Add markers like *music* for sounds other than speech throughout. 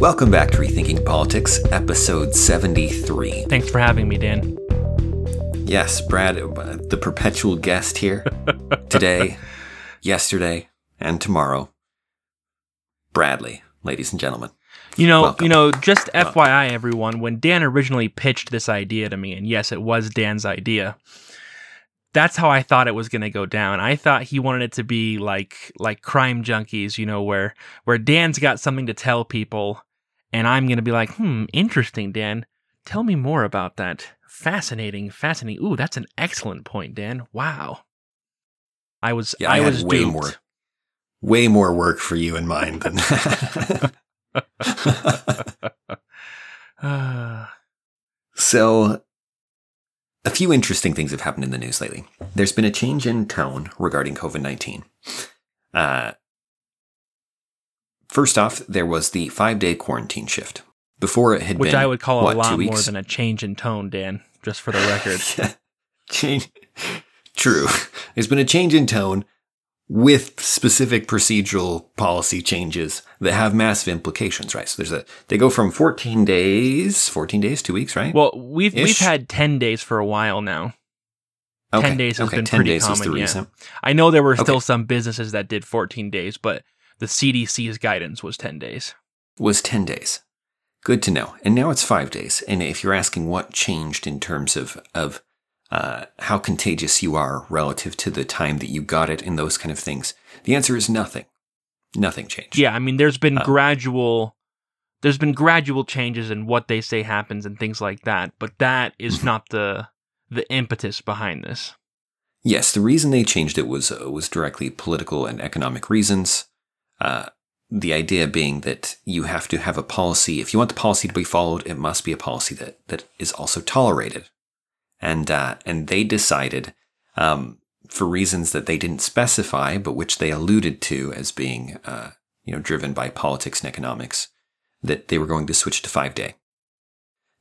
Welcome back to Rethinking Politics, episode 73. Thanks for having me, Dan. Yes, Brad, uh, the perpetual guest here. *laughs* Today, yesterday, and tomorrow. Bradley, ladies and gentlemen. You know, Welcome. you know, just FYI everyone, when Dan originally pitched this idea to me, and yes, it was Dan's idea. That's how I thought it was going to go down. I thought he wanted it to be like like crime junkies, you know, where where Dan's got something to tell people and I'm going to be like, "Hmm, interesting, Dan. Tell me more about that." Fascinating, fascinating. Ooh, that's an excellent point, Dan. Wow. I was Yeah, I, I, was way duped. more, way more work for you in mind than. Ah. *laughs* so, a few interesting things have happened in the news lately. There's been a change in tone regarding COVID 19. Uh, first off, there was the five day quarantine shift. Before it had been. which been. I would call what, a lot more than a change in tone, Dan. Just for the record. *laughs* change. True. There's been a change in tone with specific procedural policy changes that have massive implications, right? So there's a, they go from 14 days, 14 days, two weeks, right? well, we've we've had ten days for a while now. okay. 10 days has okay. been 10 pretty days common, yeah. recent. I know there were still some businesses that did 14 days, but the CDC's guidance was 10 days. Was 10 days. Good to know. And now it's five days. And if you're asking what changed in terms of, of, uh, how contagious you are relative to the time that you got it and those kind of things, the answer is nothing. Nothing changed. Yeah, I mean, there's been Uh, gradual, there's been gradual changes in what they say happens and things like that, but that is Mhm. not the the impetus behind this. Yes, the reason they changed it was uh, was directly political and economic reasons. Uh, the idea being that you have to have a policy. If you want the policy to be followed, it must be a policy that that is also tolerated. And uh, and they decided, um, for reasons that they didn't specify, but which they alluded to as being, uh, you know, driven by politics and economics, that they were going to switch to five day.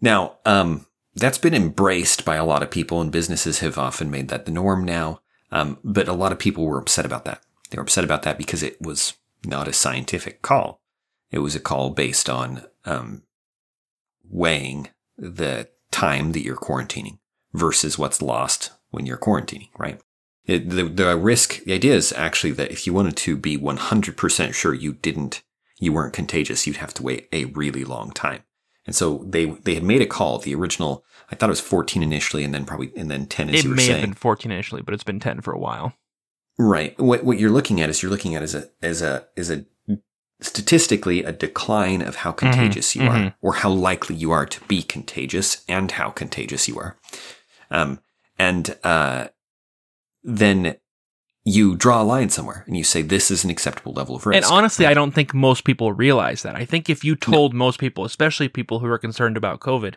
Now, um, that's been embraced by a lot of people, and businesses have often made that the norm now. Um, but a lot of people were upset about that. They were upset about that because it was not a scientific call. It was a call based on um, weighing the time that you're quarantining versus what's lost when you're quarantining, right? It, the, the risk, the idea is actually that if you wanted to be 100% sure you didn't, you weren't contagious, you'd have to wait a really long time. And so they they had made a call. The original, I thought it was 14 initially, and then probably and then 10 as It you were may saying. have been 14 initially, but it's been 10 for a while. Right. What what you're looking at is you're looking at as a as a is a statistically a decline of how contagious you are, mhm. or how likely you are to be contagious, and how contagious you are. Um, and uh, then you draw a line somewhere, and you say this is an acceptable level of risk. And honestly, I don't think most people realize that. I think if you told most people, especially people who are concerned about COVID,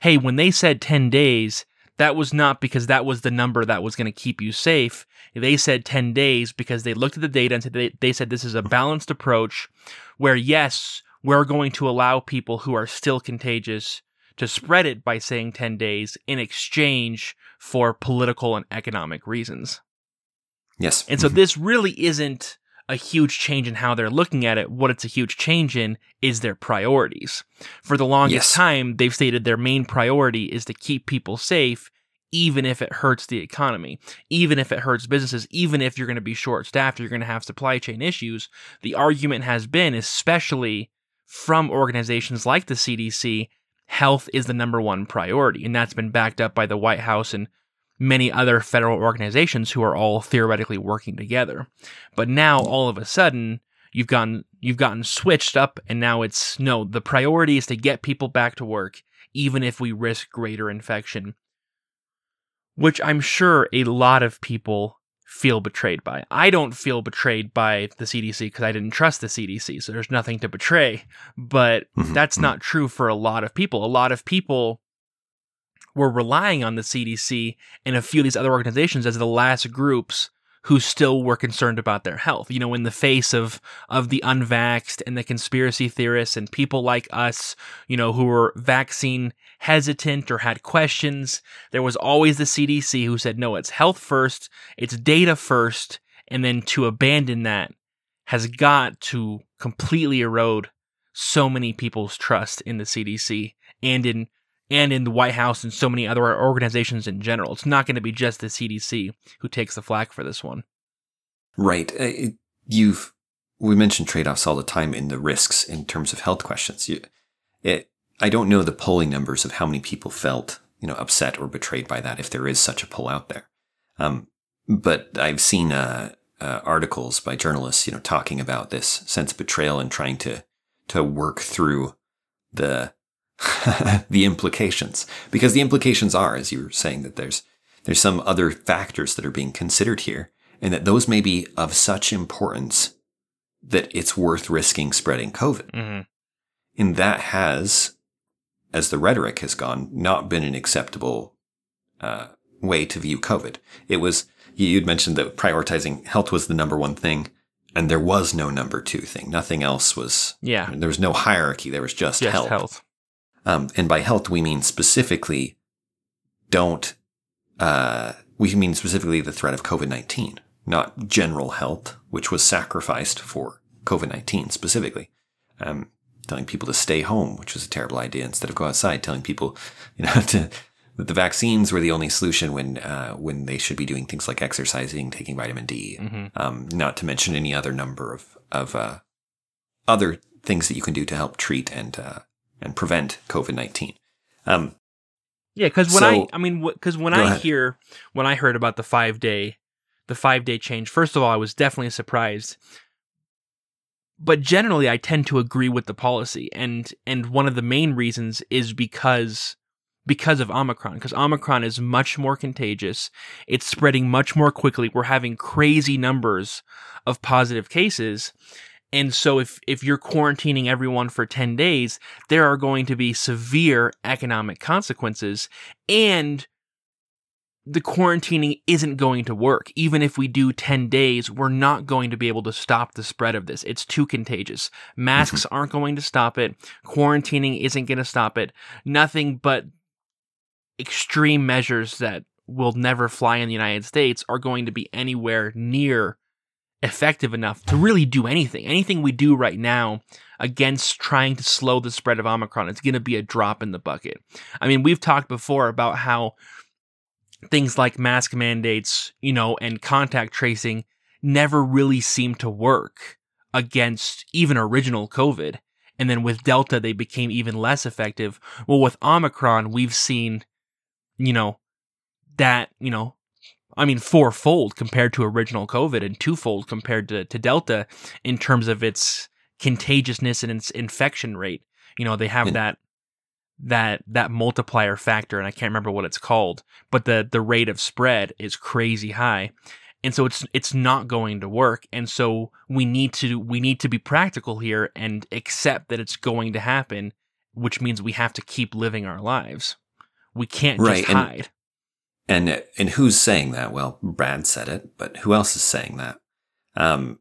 hey, when they said 10 days, that was not because that was the number that was going to keep you safe. They said 10 days because they looked at the data and said they, they said this is a balanced approach where, yes, we're going to allow people who are still contagious to spread it by saying 10 days in exchange for political and economic reasons. yes, And so Mhm. this really isn't a huge change in how they're looking at it. What it's a huge change in is their priorities. For the longest Yes. time, they've stated their main priority is to keep people safe, even if it hurts the economy, even if it hurts businesses, even if you're going to be short staffed, you're going to have supply chain issues. The argument has been, especially from organizations like the CDC, health is the number one priority. And that's been backed up by the White House and many other federal organizations who are all theoretically working together. But now all of a sudden you've gotten you've gotten switched up and now it's no, the priority is to get people back to work even if we risk greater infection. Which I'm sure a lot of people feel betrayed by. I don't feel betrayed by the CDC because I didn't trust the CDC, so there's nothing to betray. But Mhm, that's mhm. not true for a lot of people. A lot of people were relying on the CDC and a few of these other organizations as the last groups who still were concerned about their health. You know, in the face of of the unvaxxed and the conspiracy theorists and people like us, you know, who were vaccine hesitant or had questions, there was always the CDC who said, no, it's health first, it's data first, and then to abandon that has got to completely erode so many people's trust in the CDC and in and in the White House and so many other organizations in general. It's not going to be just the CDC who takes the flak for this one. Right. Uh, you've we mention trade-offs all the time in the risks in terms of health questions. You, it, I don't know the polling numbers of how many people felt, you know, upset or betrayed by that, if there is such a poll out there. Um, but I've seen uh, uh, articles by journalists, you know, talking about this sense of betrayal and trying to to work through the *laughs* the implications, because the implications are, as you were saying, that there's there's some other factors that are being considered here, and that those may be of such importance that it's worth risking spreading COVID. Mm-hmm. And that has, as the rhetoric has gone, not been an acceptable uh, way to view COVID. It was, you'd mentioned that prioritizing health was the number one thing, and there was no number two thing. Nothing else was, Yeah. there was no hierarchy. There was just, Just health. health. Um, and by health, we mean specifically don't, uh, we mean specifically the threat of COVID 19, not general health, which was sacrificed for COVID 19 specifically. Um, telling people to stay home, which was a terrible idea, instead of go outside, telling people, you know, *laughs* to, that the vaccines were the only solution when, uh, when they should be doing things like exercising, taking vitamin D, hmm um, not to mention any other number of, of, uh, other things that you can do to help treat and, uh, and prevent COVID 19. Um, Yeah, because when So- I, I mean, because when I ahead. hear, when I heard about the five day, the five day change, first of all, I was definitely surprised. But generally, I tend to agree with the policy, and and one of the main reasons is because because of Omicron, because Omicron is much more contagious. It's spreading much more quickly. We're having crazy numbers of positive cases. And so if if you're quarantining everyone for 10 days, there are going to be severe economic consequences and the quarantining isn't going to work. Even if we do 10 days, we're not going to be able to stop the spread of this. It's too contagious. Masks mm-hmm. aren't going to stop it. Quarantining isn't going to stop it. Nothing but extreme measures that will never fly in the United States are going to be anywhere near effective enough to really do anything. Anything we do right now against trying to slow the spread of Omicron, it's going to be a drop in the bucket. I mean, we've talked before about how things like mask mandates, you know, and contact tracing never really seem to work against even original COVID. And then with Delta, they became even less effective. Well, with Omicron, we've seen, you know, that, you know, I mean, fourfold compared to original COVID and twofold compared to, to Delta in terms of its contagiousness and its infection rate. You know, they have And- that that that multiplier factor, and I can't remember what it's called, but the the rate of spread is crazy high. And so it's it's not going to work. And so we need to we need to be practical here and accept that it's going to happen, which means we have to keep living our lives. We can't Right, just hide. And and and who's saying that? Well, Brad said it, but who else is saying that? Um,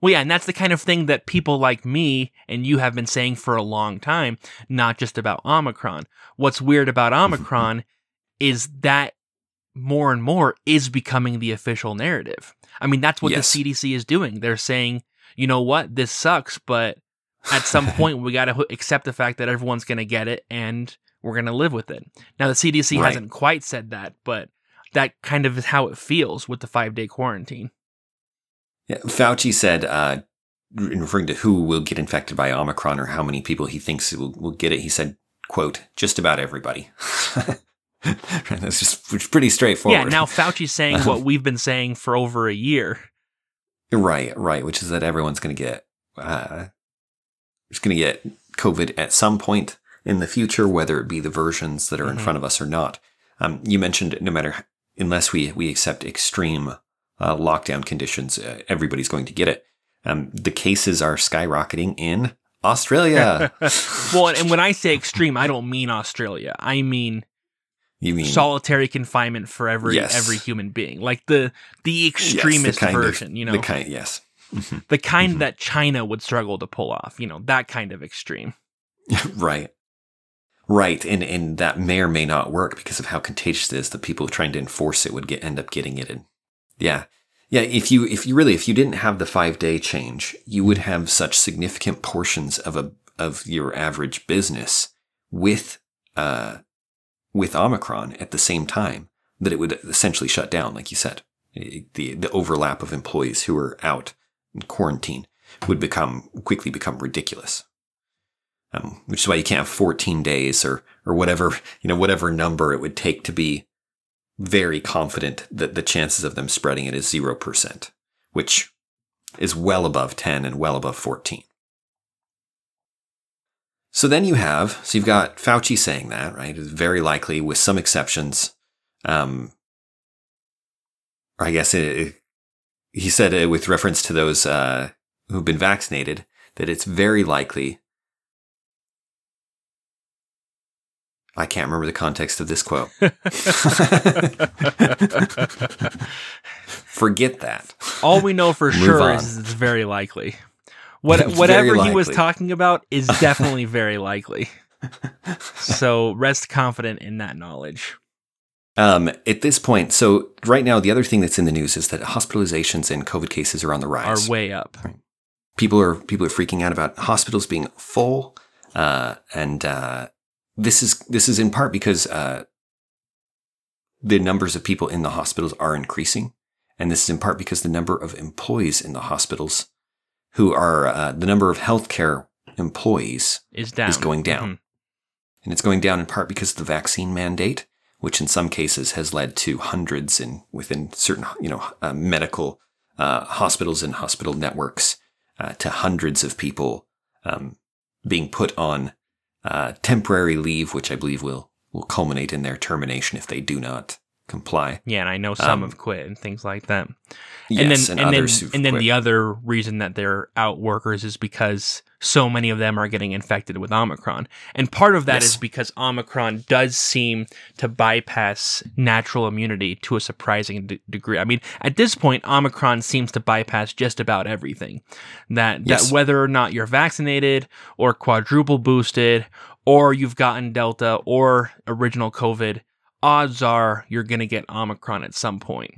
Well, yeah, and that's the kind of thing that people like me and you have been saying for a long time, not just about Omicron. What's weird about *laughs* Omicron is that more and more is becoming the official narrative. I mean, that's what Yes. the CDC is doing. They're saying, you know what, this sucks, but at some *laughs* point we got to accept the fact that everyone's going to get it and we're going to live with it. Now, the CDC Right. hasn't quite said that, but that kind of is how it feels with the five day quarantine. yeah, Fauci said, uh, in referring to who will get infected by Omicron or how many people he thinks will, will get it, he said, "quote just about everybody." *laughs* That's just pretty straightforward. Yeah, now Fauci's saying what *laughs* we've been saying for over a year. Right, right, which is that everyone's going to get, uh, is going to get COVID at some point in the future, whether it be the versions that are in Mhm. front of us or not. Um, you mentioned no matter, unless we, we accept extreme uh, lockdown conditions, uh, everybody's going to get it. Um, the cases are skyrocketing in Australia. *laughs* well, and when I say extreme, I don't mean Australia. I mean you mean solitary confinement for every Yes. every human being, like the the Yes, the extremist of- version. you know, the kind? Yes, the kind Mhm. that China would struggle to pull off. You know, that kind of extreme. *laughs* right. Right, and and that may or may not work because of how contagious it is. The people trying to enforce it would get end up getting it, and yeah, Yeah, if you if you really if you didn't have the five day change, you would have such significant portions of a of your average business with uh with Omicron at the same time that it would essentially shut down, like you said. The the overlap of employees who are out in quarantine would become quickly become ridiculous. Um, which is why you can't have 14 days or or whatever you know whatever number it would take to be very confident that the chances of them spreading it is 0%, which is well above 10 and well above 14. So then you have, so you've got Fauci saying that, right? It's very likely, with some exceptions. Um, I guess it, he said it with reference to those uh, who've been vaccinated that it's very likely I can't remember the context of this quote. *laughs* *laughs* Forget that. All we know for sure on. is it's very likely. What it's whatever he was talking about is *laughs* definitely very likely. So rest confident in that knowledge. Um, at this point, so right now, the other thing that's in the news is that hospitalizations and COVID cases are on the rise. Are way up. People are people are freaking out about hospitals being full, uh, and uh, this is this is in part because uh, the numbers of people in the hospitals are increasing, and this is in part because the number of employees in the hospitals, who are uh, the number of healthcare employees, is down, is going down, mm-hmm. and it's going down in part because of the vaccine mandate, which in some cases has led to hundreds in within certain you know uh, medical uh, hospitals and hospital networks uh, to hundreds of people um, being put on uh, temporary leave, which I believe will will culminate in their termination if they do not comply. Yeah, and I know some um, have quit and things like that. Yes, and then and, and then, and then the other reason that they're out workers is because so many of them are getting infected with Omicron. And part of that yes. is because Omicron does seem to bypass natural immunity to a surprising d- degree. I mean, at this point Omicron seems to bypass just about everything. That yes. that whether or not you're vaccinated or quadruple boosted or you've gotten Delta or original COVID, odds are you're going to get Omicron at some point.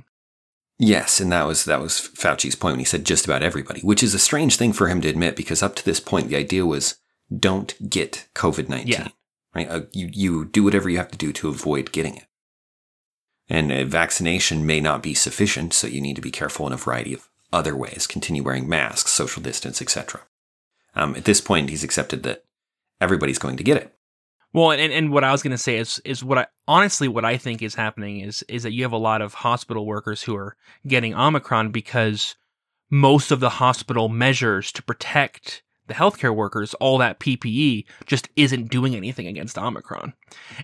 Yes, and that was that was Fauci's point when he said just about everybody, which is a strange thing for him to admit because up to this point the idea was don't get COVID nineteen. Yeah. Right? Uh, you you do whatever you have to do to avoid getting it, and a vaccination may not be sufficient, so you need to be careful in a variety of other ways. Continue wearing masks, social distance, etc. Um, at this point, he's accepted that everybody's going to get it. Well, and, and what I was going to say is is what I honestly what I think is happening is is that you have a lot of hospital workers who are getting Omicron because most of the hospital measures to protect the healthcare workers, all that PPE just isn't doing anything against Omicron.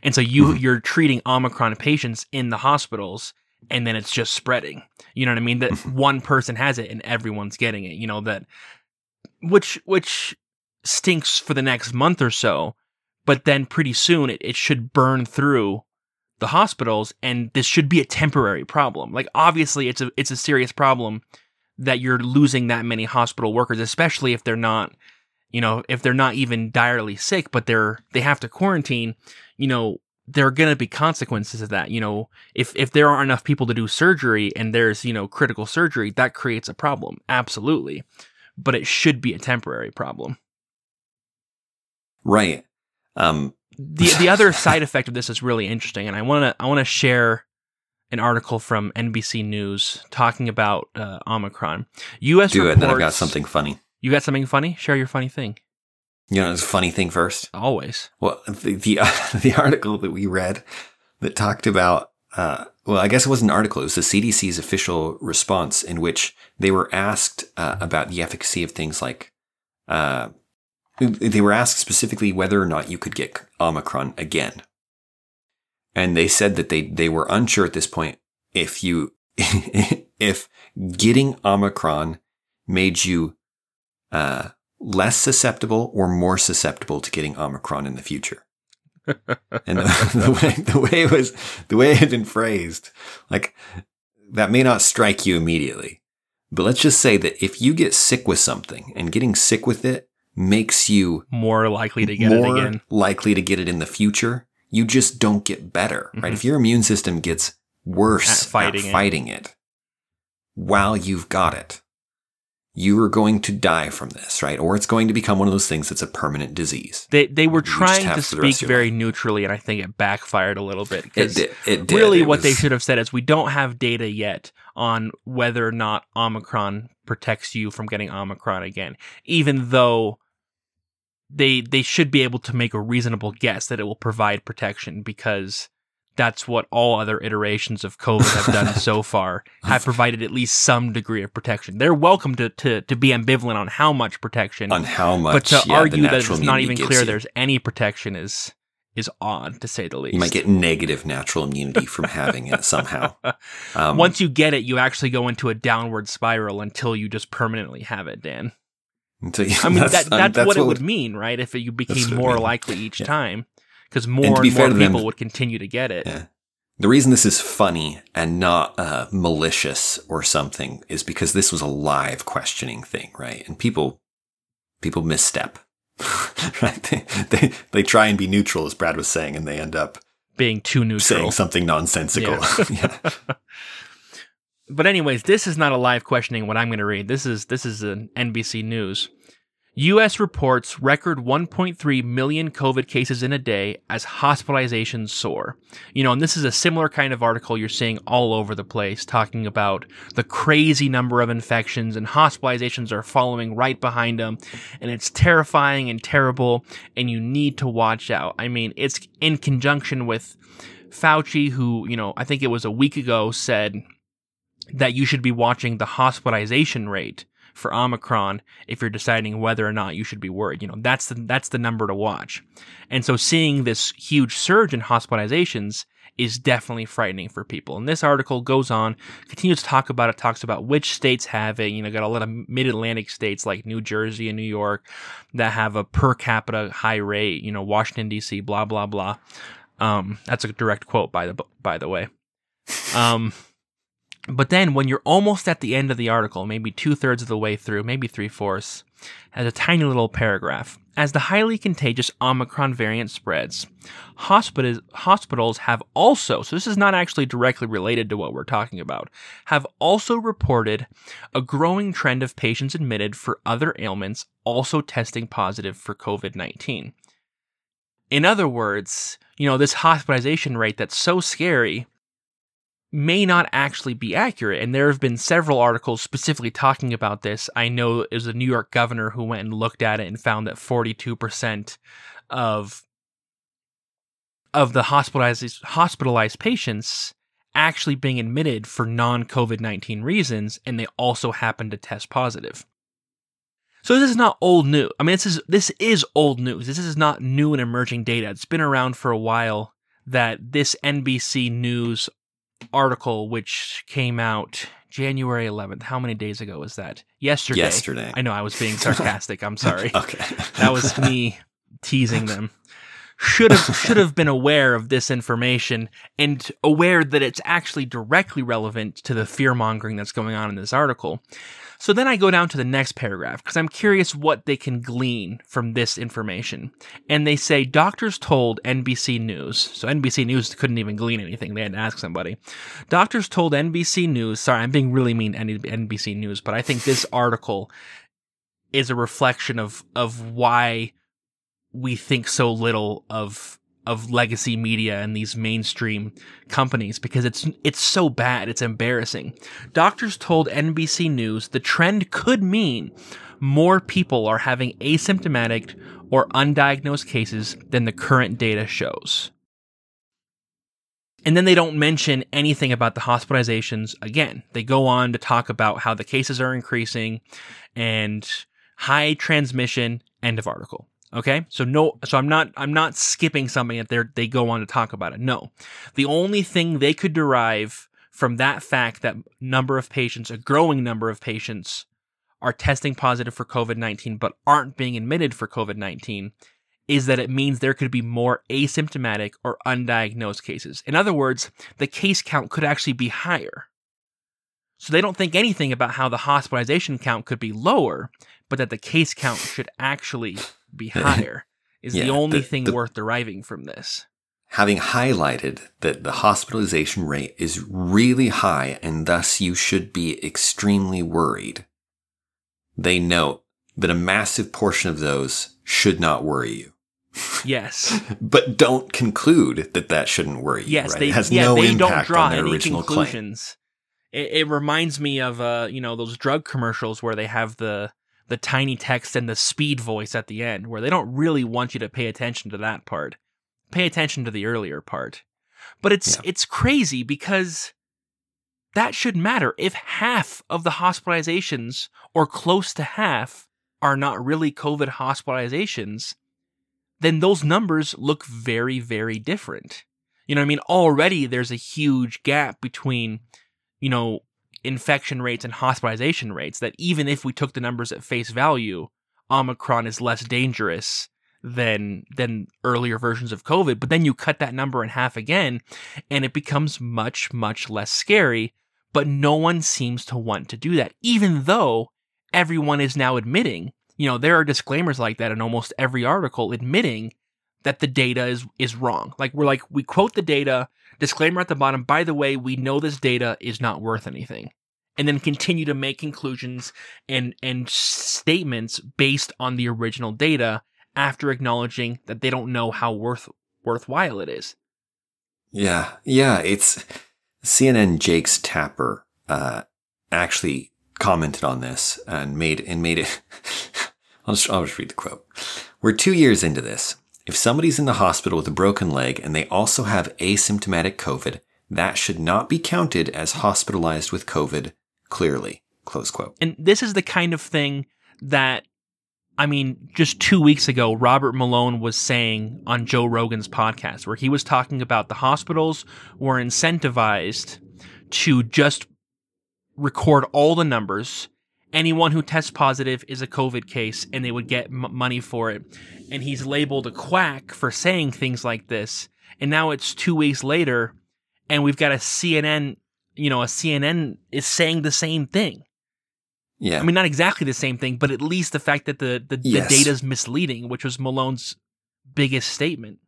And so you mm-hmm. you're treating Omicron patients in the hospitals and then it's just spreading. You know what I mean? That mm-hmm. one person has it and everyone's getting it, you know, that which which stinks for the next month or so but then pretty soon it, it should burn through the hospitals and this should be a temporary problem. Like obviously it's a it's a serious problem that you're losing that many hospital workers, especially if they're not, you know, if they're not even direly sick, but they're they have to quarantine, you know, there are going to be consequences of that. You know, if if there aren't enough people to do surgery and there's, you know, critical surgery, that creates a problem. Absolutely. But it should be a temporary problem. Right. Um, the the other side effect of this is really interesting, and I want to I want to share an article from NBC News talking about uh, Omicron. U.S. Do reports, it. Then I've got something funny. You got something funny? Share your funny thing. You know, it's a funny thing first. Always. Well, the the, uh, *laughs* the article that we read that talked about. Uh, well, I guess it was an article. It was the CDC's official response in which they were asked uh, about the efficacy of things like uh, they were asked specifically whether or not you could get Omicron again. And they said that they, they were unsure at this point if you, *laughs* if getting Omicron made you, uh, less susceptible or more susceptible to getting Omicron in the future. *laughs* and the, *laughs* the, way, the way it was, the way it had been phrased, like that may not strike you immediately, but let's just say that if you get sick with something and getting sick with it makes you more likely to get it again. Likely to get it in the future. You just don't get better, mm-hmm. right? If your immune system gets worse at fighting, at fighting it. it. while you've got it. You are going to die from this, right? Or it's going to become one of those things that's a permanent disease. They they were You trying to for the rest speak very neutrally, and I think it backfired a little bit. It did. It did. really, It what they should have said is, we don't have data yet on whether or not Omicron protects you from getting Omicron again, even though they they should be able to make a reasonable guess that it will provide protection because that's what all other iterations of COVID have done *laughs* so far have provided at least some degree of protection. They're welcome to to, to be ambivalent on how much protection, on how much. but to yeah, argue that it's not even clear you. there's any protection is is odd to say the least. You might get negative natural immunity from having it somehow. *laughs* Um, Once you get it, you actually go into a downward spiral until you just permanently have it, Dan. Until you- I mean, that's- that, that's, that's what, it would mean, right? If you became more mean. likely each Yeah. time, because more to and, be more to them- people would continue to get it. Yeah. The reason this is funny and not uh, malicious or something is because this was a live questioning thing, right? And people, people misstep, *laughs* right? They, they, they try and be neutral, as Brad was saying, and they end up Being too neutral. saying something nonsensical. Yeah. *laughs* *laughs* But anyways, this is not a live questioning what I'm going to read. This is this is an NBC News. US reports record 1.3 million COVID cases in a day as hospitalizations soar. You know, and this is a similar kind of article you're seeing all over the place talking about the crazy number of infections and hospitalizations are following right behind them and it's terrifying and terrible and you need to watch out. I mean, it's in conjunction with Fauci who, you know, I think it was a week ago said that you should be watching the hospitalization rate for Omicron if you're deciding whether or not you should be worried. You know, that's the that's the number to watch. And so seeing this huge surge in hospitalizations is definitely frightening for people. And this article goes on, continues to talk about it, talks about which states have it. You know, got a lot of mid-Atlantic states like New Jersey and New York that have a per capita high rate. You know, Washington D.C. Blah blah blah. Um, that's a direct quote by the by the way. Um, *laughs* but then when you're almost at the end of the article, maybe two thirds of the way through, maybe three fourths, has a tiny little paragraph. As the highly contagious Omicron variant spreads, hospitals, hospitals have also, so this is not actually directly related to what we're talking about, have also reported a growing trend of patients admitted for other ailments also testing positive for COVID 19. In other words, you know, this hospitalization rate that's so scary may not actually be accurate. And there have been several articles specifically talking about this. I know it was a New York governor who went and looked at it and found that 42% of of the hospitalized hospitalized patients actually being admitted for non-COVID-19 reasons and they also happen to test positive. So this is not old news. I mean this is this is old news. This is not new and emerging data. It's been around for a while that this NBC News article, which came out January 11th. How many days ago was that? Yesterday. Yesterday. I know I was being *laughs* sarcastic. I'm sorry. Okay. *laughs* That was me teasing them. Should have *laughs* should have been aware of this information and aware that it's actually directly relevant to the fear mongering that's going on in this article. So then I go down to the next paragraph because I'm curious what they can glean from this information. And they say doctors told NBC News. So NBC News couldn't even glean anything. They had to ask somebody. Doctors told NBC News. Sorry, I'm being really mean to NBC News, but I think this *laughs* article is a reflection of of why we think so little of of legacy media and these mainstream companies because it's it's so bad it's embarrassing doctors told NBC news the trend could mean more people are having asymptomatic or undiagnosed cases than the current data shows and then they don't mention anything about the hospitalizations again. They go on to talk about how the cases are increasing and high transmission end of article. Okay? So no so I'm not I'm not skipping something that they they go on to talk about it. No. The only thing they could derive from that fact that number of patients, a growing number of patients are testing positive for COVID-19 but aren't being admitted for COVID-19 is that it means there could be more asymptomatic or undiagnosed cases. In other words, the case count could actually be higher. So they don't think anything about how the hospitalization count could be lower, but that the case count should actually be *laughs* higher is Yeah, the only the- thing the- worth deriving from this. having highlighted that the hospitalization rate is really high and thus you should be extremely worried, they note that a massive portion of those should not worry you. Yes. *laughs* but don't conclude that that shouldn't worry you. Yes, right? they it has yeah, no they impact don't draw on their any conclusions. It, it reminds me of uh, you know, those drug commercials where they have the the tiny text and the speed voice at the end, where they don't really want you to pay attention to that part. Pay attention to the earlier part. But it's Yeah. it's crazy because that should matter. If half of the hospitalizations, or close to half, are not really COVID hospitalizations, then those numbers look very, very different. You know what I mean? Already there's a huge gap between, you know, infection rates and hospitalization rates that even if we took the numbers at face value, Omicron is less dangerous than than earlier versions of COVID. But then you cut that number in half again and it becomes much, much less scary. But no one seems to want to do that, even though everyone is now admitting, you know, there are disclaimers like that in almost every article admitting that the data is is wrong. Like we're like we quote the data, disclaimer at the bottom, by the way, we know this data is not worth anything. And then continue to make conclusions and and statements based on the original data after acknowledging that they don't know how worth worthwhile it is. Yeah, yeah. It's CNN. Jake's Tapper uh, actually commented on this and made and made it. *laughs* I'll just I'll just read the quote. We're two years into this. If somebody's in the hospital with a broken leg and they also have asymptomatic COVID, that should not be counted as hospitalized with COVID. Clearly, close quote. And this is the kind of thing that, I mean, just two weeks ago, Robert Malone was saying on Joe Rogan's podcast, where he was talking about the hospitals were incentivized to just record all the numbers. Anyone who tests positive is a COVID case, and they would get m- money for it. And he's labeled a quack for saying things like this. And now it's two weeks later, and we've got a CNN, you know, a CNN is saying the same thing. Yeah, I mean, not exactly the same thing, but at least the fact that the the, Yes. the data's misleading, which was Malone's biggest statement.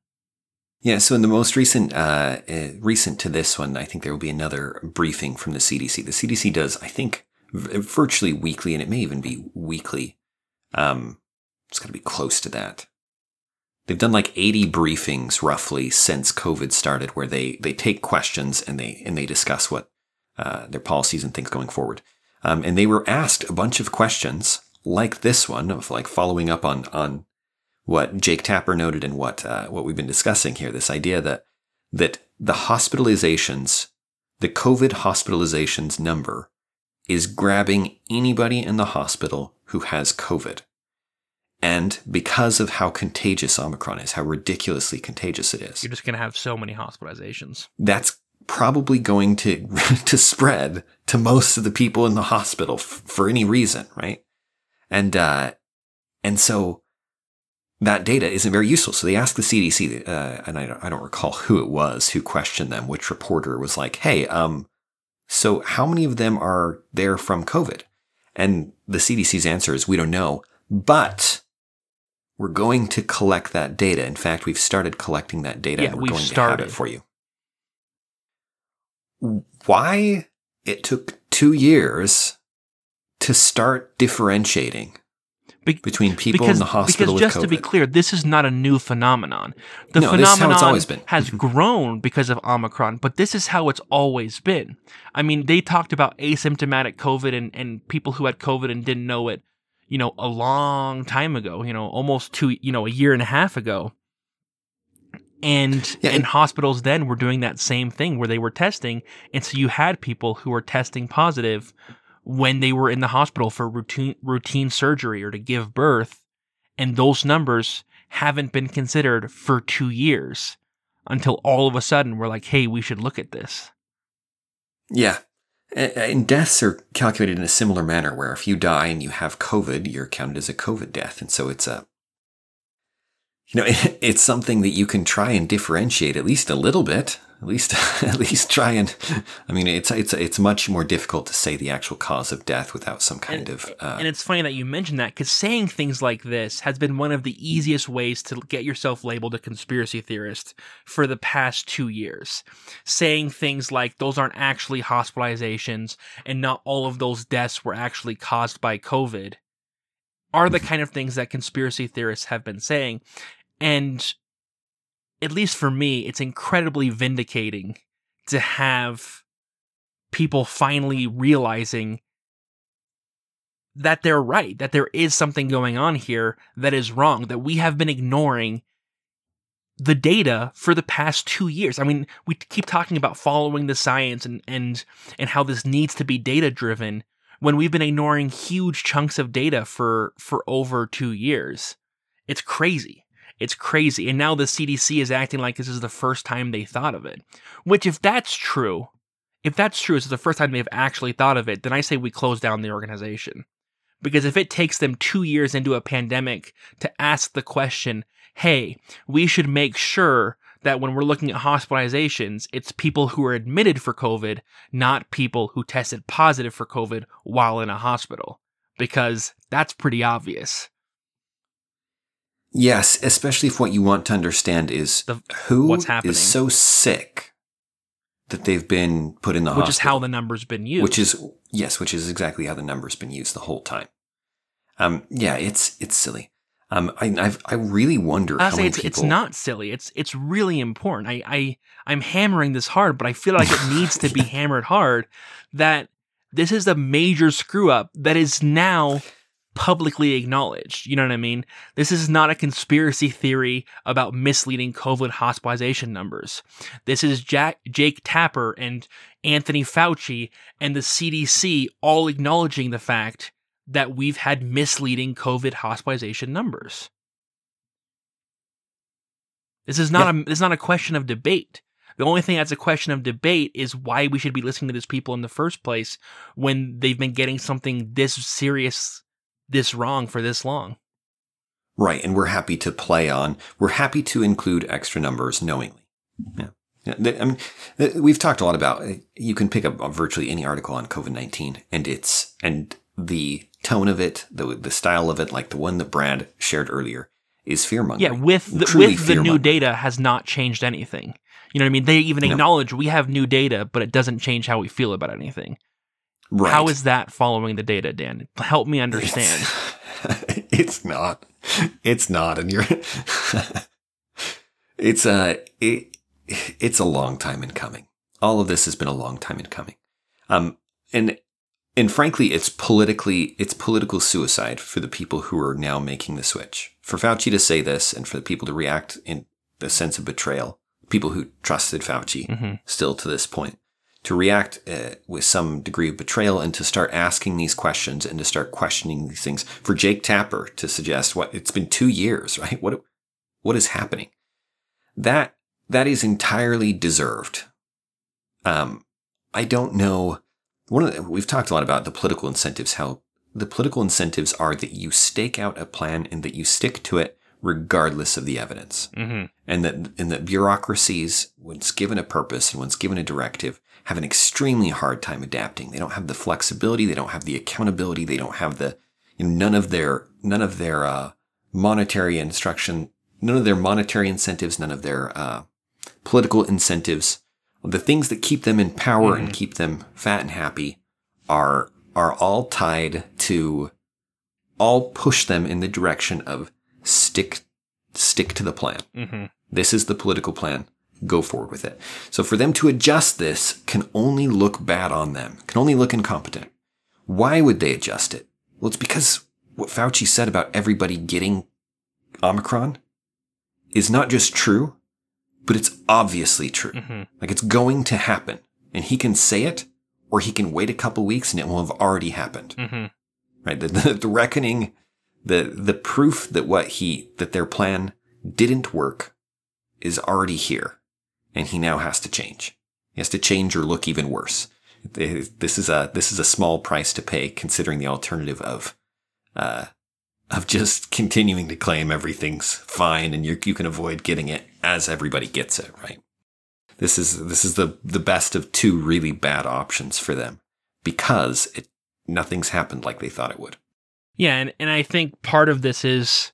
Yeah, so in the most recent, uh, uh, recent to this one, I think there will be another briefing from the CDC. The CDC does, I think, virtually weekly, and it may even be weekly. Um, it's got to be close to that. They've done like 80 briefings roughly since COVID started, where they they take questions and they and they discuss what uh, their policies and things going forward. Um, and they were asked a bunch of questions like this one of like following up on on what Jake Tapper noted and what uh, what we've been discussing here. This idea that that the hospitalizations, the COVID hospitalizations number, is grabbing anybody in the hospital who has COVID. And because of how contagious Omicron is, how ridiculously contagious it is, You're just gonna have so many hospitalizations. that's probably going to *laughs* to spread to most of the people in the hospital f- for any reason, right? And uh, and so that data isn't very useful. So they asked the CDC, uh, and I don't, I don't recall who it was who questioned them. Which reporter was like, "Hey, um, so how many of them are there from COVID?" And the CDC's answer is, "We don't know, but." We're going to collect that data. In fact, we've started collecting that data Yeah, and we're going to have started. it for you why it took two years to start differentiating Be- between people because, in the hospital because just to be clear, this is not a new phenomenon. The No, this is how phenomenon it's always been. has mm-hmm. grown because of Omicron, but this is how it's always been. I mean, they talked about asymptomatic COVID and, and people who had COVID and didn't know it, you know, a long time ago, you know, almost two, you know, a year and a half ago. And Yeah, and and- hospitals then were doing that same thing where they were testing. And so you had people who were testing positive when they were in the hospital for routine routine surgery or to give birth. And those numbers haven't been considered for two years until all of a sudden we're like, hey, we should look at this. yeah. And deaths are calculated in a similar manner where if you die and you have COVID, you're counted as a COVID death. And so it's a, you know, *laughs* it's something that you can try and differentiate at least a little bit at least *laughs* at least try and I mean it's it's it's much more difficult to say the actual cause of death without some kind and, of uh, and it's funny that you mentioned that because saying things like this has been one of the easiest ways to get yourself labeled a conspiracy theorist for the past two years. Saying things like those aren't actually hospitalizations and not all of those deaths were actually caused by covid are the kind of things that conspiracy theorists have been saying. And at least for me, it's incredibly vindicating to have people finally realizing that they're right, that there is something going on here that is wrong, that we have been ignoring the data for the past two years. I mean, we keep talking about following the science and and and how this needs to be data driven when we've been ignoring huge chunks of data for for over two years. It's crazy. It's crazy. And now the CDC is acting like this is the first time they thought of it. Which, if that's true, if that's true, it's the first time they've actually thought of it, then I say we close down the organization. Because if it takes them two years into a pandemic to ask the question, hey, we should make sure that when we're looking at hospitalizations, it's people who are admitted for COVID, not people who tested positive for COVID while in a hospital. Because that's pretty obvious. Yes, especially if what you want to understand is the, who what's happening. is so sick that they've been put in the which hospital. Which is how the number's been used. Which is yes, which is exactly how the number's been used the whole time. Um, yeah, it's it's silly. Um, I I've, i really wonder I'll how many it's, people. It's not silly. It's it's really important. I I I'm hammering this hard, but I feel like it needs to be *laughs* hammered hard. That this is a major screw up that is now publicly acknowledged. You know what I mean? This is not a conspiracy theory about misleading COVID hospitalization numbers. This is Jack, Jake Tapper and Anthony Fauci and the CDC all acknowledging the fact that we've had misleading COVID hospitalization numbers. This is not yeah. a this is not a question of debate. The only thing that's a question of debate is why we should be listening to these people in the first place when they've been getting something this serious this wrong for this long. Right. And we're happy to play on, we're happy to include extra numbers knowingly. Yeah. I mean, we've talked a lot about, uh, you can pick up uh, virtually any article on COVID-19 and it's, and the tone of it, the, the style of it, like the one that Brad shared earlier, is fear mongering. Yeah, with the, with the new data has not changed anything. You know what I mean? They even acknowledge no. we have new data, but it doesn't change how we feel about anything. Right. How is that following the data, Dan? Help me understand. It's, *laughs* it's not. It's not, and you're. *laughs* it's a. Uh, it, it's a long time in coming. All of this has been a long time in coming. Um, and and frankly, it's politically it's political suicide for the people who are now making the switch. For Fauci to say this, and for the people to react in the sense of betrayal, people who trusted Fauci mm-hmm. still to this point to react uh, with some degree of betrayal and to start asking these questions and to start questioning these things. For Jake Tapper to suggest what it's been two years, *laughs* right? What what is happening? That that is entirely deserved. Um, I don't know. One of the, we've talked a lot about the political incentives. How the political incentives are that you stake out a plan and that you stick to it regardless of the evidence, mm-hmm. and that and that bureaucracies, once given a purpose and once given a directive, have an extremely hard time adapting. They don't have the flexibility. They don't have the accountability. They don't have the, you know, none of their, none of their, uh, monetary instruction, none of their monetary incentives, none of their, uh, political incentives. The things that keep them in power mm-hmm. and keep them fat and happy are, are all tied to, all push them in the direction of stick, stick to the plan. Mm-hmm. This is the political plan go forward with it. So for them to adjust this can only look bad on them, can only look incompetent. Why would they adjust it? Well, it's because what Fauci said about everybody getting Omicron is not just true, but it's obviously true. Mm-hmm. Like it's going to happen. And he can say it, or he can wait a couple weeks and it will have already happened. Mm-hmm. Right? The, the, the reckoning, the, the proof that what he, that their plan didn't work is already here and he now has to change. He has to change or look even worse. This is a this is a small price to pay, considering the alternative of uh, of just *laughs* continuing to claim everything,'s fine and you you can avoid getting it as everybody gets it, right? This is this is the the best of two really bad options for them because it nothing's happened like they thought it would. Yeah, and, and I think part of this is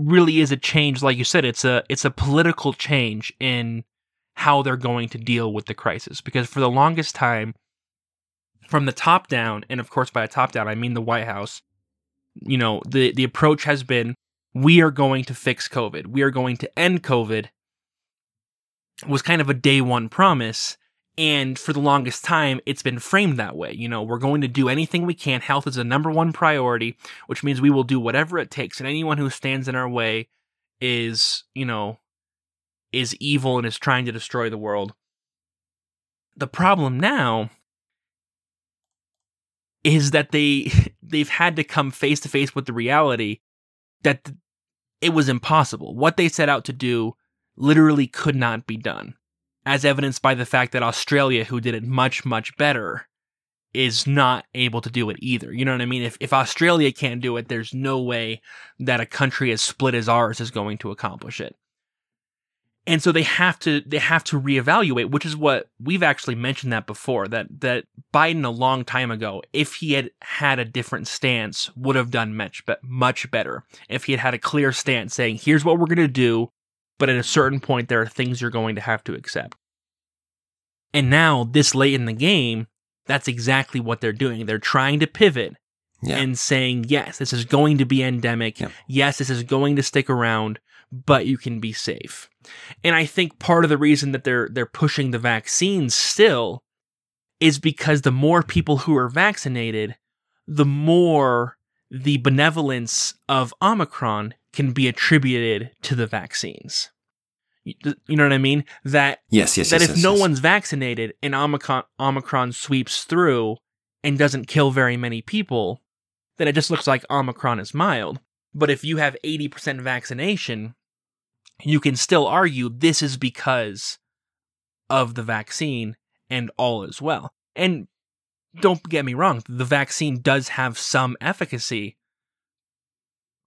really is a change, like you said, it's a it's a political change in how they're going to deal with the crisis. Because for the longest time, from the top down, and of course by a top down I mean the White House, you know, the, the approach has been we are going to fix COVID. We are going to end COVID was kind of a day one promise. And for the longest time, it's been framed that way. You know, we're going to do anything we can. Health is a number one priority, which means we will do whatever it takes. And anyone who stands in our way is, you know, is evil and is trying to destroy the world. The problem now is that they *laughs* they've had to come face to face with the reality that it was impossible. What they set out to do literally could not be done, as evidenced by the fact that Australia, who did it much, much better, is not able to do it either. You know what I mean? If, if Australia can't do it, there's no way that a country as split as ours is going to accomplish it. And so they have to they have to reevaluate, which is what we've actually mentioned that before that that Biden a long time ago, if he had had a different stance, would have done much but much better. If he had had a clear stance saying, "Here's what we're going to do, but at a certain point, there are things you're going to have to accept. And now, this late in the game, that's exactly what they're doing. They're trying to pivot yeah. and saying, yes, this is going to be endemic. Yeah. Yes, this is going to stick around, but you can be safe. And I think part of the reason that they're they're pushing the vaccines still is because the more people who are vaccinated, the more the benevolence of Omicron can be attributed to the vaccines. You, know what I mean? That yes, yes, that yes, if yes, no yes. one's vaccinated and Omicron Omicron sweeps through and doesn't kill very many people, then it just looks like Omicron is mild. But if you have 80% vaccination, you can still argue this is because of the vaccine and all is well. And don't get me wrong, the vaccine does have some efficacy,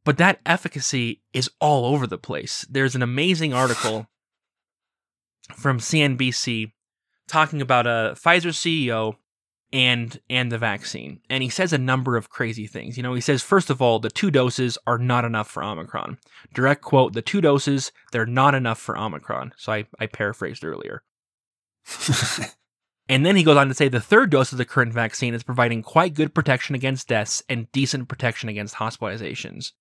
but that efficacy is all over the place. There's an amazing article from CNBC talking about uh, a Pfizer CEO and and the vaccine. And he says a number of crazy things. You know, he says first of all, the two doses are not enough for Omicron. Direct quote, the two doses, they're not enough for Omicron. So I, I paraphrased earlier. *laughs* and then he goes on to say the third dose of the current vaccine is providing quite good protection against deaths and decent protection against hospitalizations.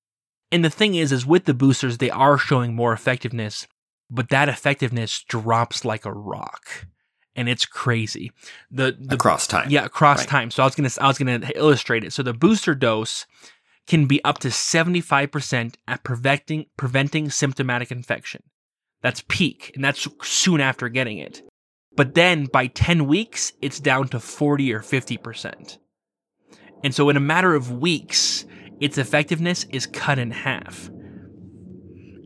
And the thing is, is with the boosters, they are showing more effectiveness, but that effectiveness drops like a rock. And it's crazy. The, the across time. Yeah, across right. time. So I was gonna I was gonna illustrate it. So the booster dose can be up to 75% at preventing preventing symptomatic infection. That's peak, and that's soon after getting it. But then by 10 weeks, it's down to 40 or 50%. And so in a matter of weeks, its effectiveness is cut in half.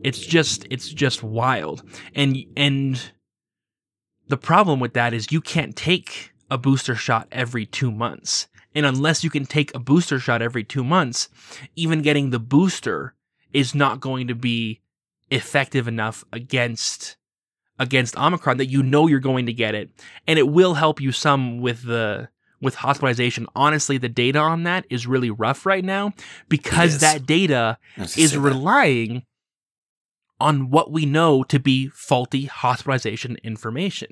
It's just it's just wild. And and the problem with that is you can't take a booster shot every 2 months. And unless you can take a booster shot every 2 months, even getting the booster is not going to be effective enough against against Omicron that you know you're going to get it. And it will help you some with the with hospitalization. Honestly, the data on that is really rough right now because that data is relying that. on what we know to be faulty hospitalization information.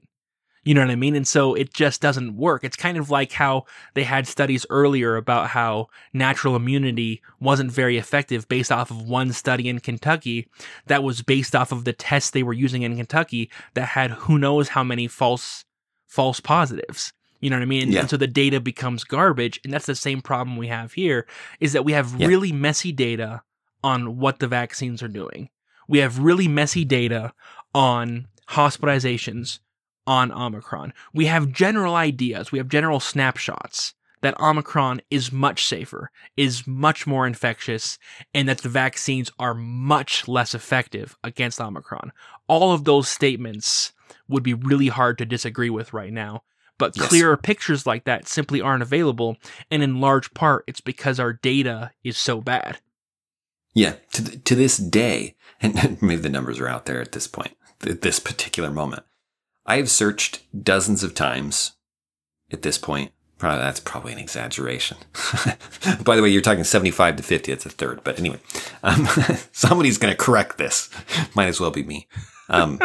You know what I mean? And so it just doesn't work. It's kind of like how they had studies earlier about how natural immunity wasn't very effective based off of one study in Kentucky that was based off of the tests they were using in Kentucky that had who knows how many false false positives. You know what I mean? Yeah. And so the data becomes garbage. And that's the same problem we have here is that we have yeah. really messy data on what the vaccines are doing. We have really messy data on hospitalizations on Omicron. We have general ideas, we have general snapshots that Omicron is much safer, is much more infectious, and that the vaccines are much less effective against Omicron. All of those statements would be really hard to disagree with right now. But yes. clearer pictures like that simply aren't available. And in large part, it's because our data is so bad. Yeah. To, to this day, *laughs* and maybe the numbers are out there at this point, th- this particular moment, I have searched dozens of times at this point. Probably that's probably an exaggeration. *laughs* By the way, you're talking 75 to 50. It's a third. But anyway, um, *laughs* somebody's going to correct this. Might as well be me. Um,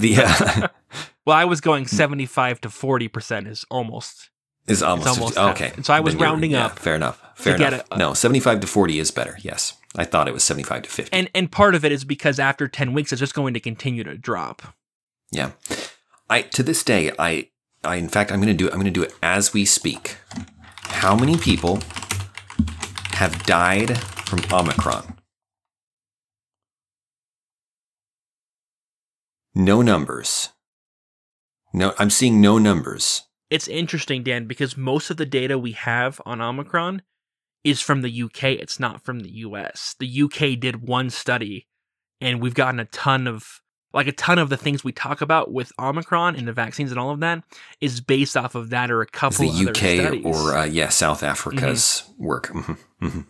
the uh, *laughs* well, I was going 75 to 40 percent is almost is almost, almost 50. okay. And so I was rounding yeah, up Fair enough. Fair enough. it. no, 75 to 40 is better. Yes. I thought it was 75 to 50. and and part of it is because after 10 weeks it's just going to continue to drop. Yeah. I to this day I I in fact I'm going to do it I'm going to do it as we speak. How many people have died from Omicron? No numbers. No I'm seeing no numbers. It's interesting, Dan, because most of the data we have on Omicron is from the UK. It's not from the US. The UK did one study, and we've gotten a ton of like a ton of the things we talk about with Omicron and the vaccines and all of that is based off of that or a couple the other UK studies. Mm-hmm. or uh, yeah, South Africa's work. hmm hmm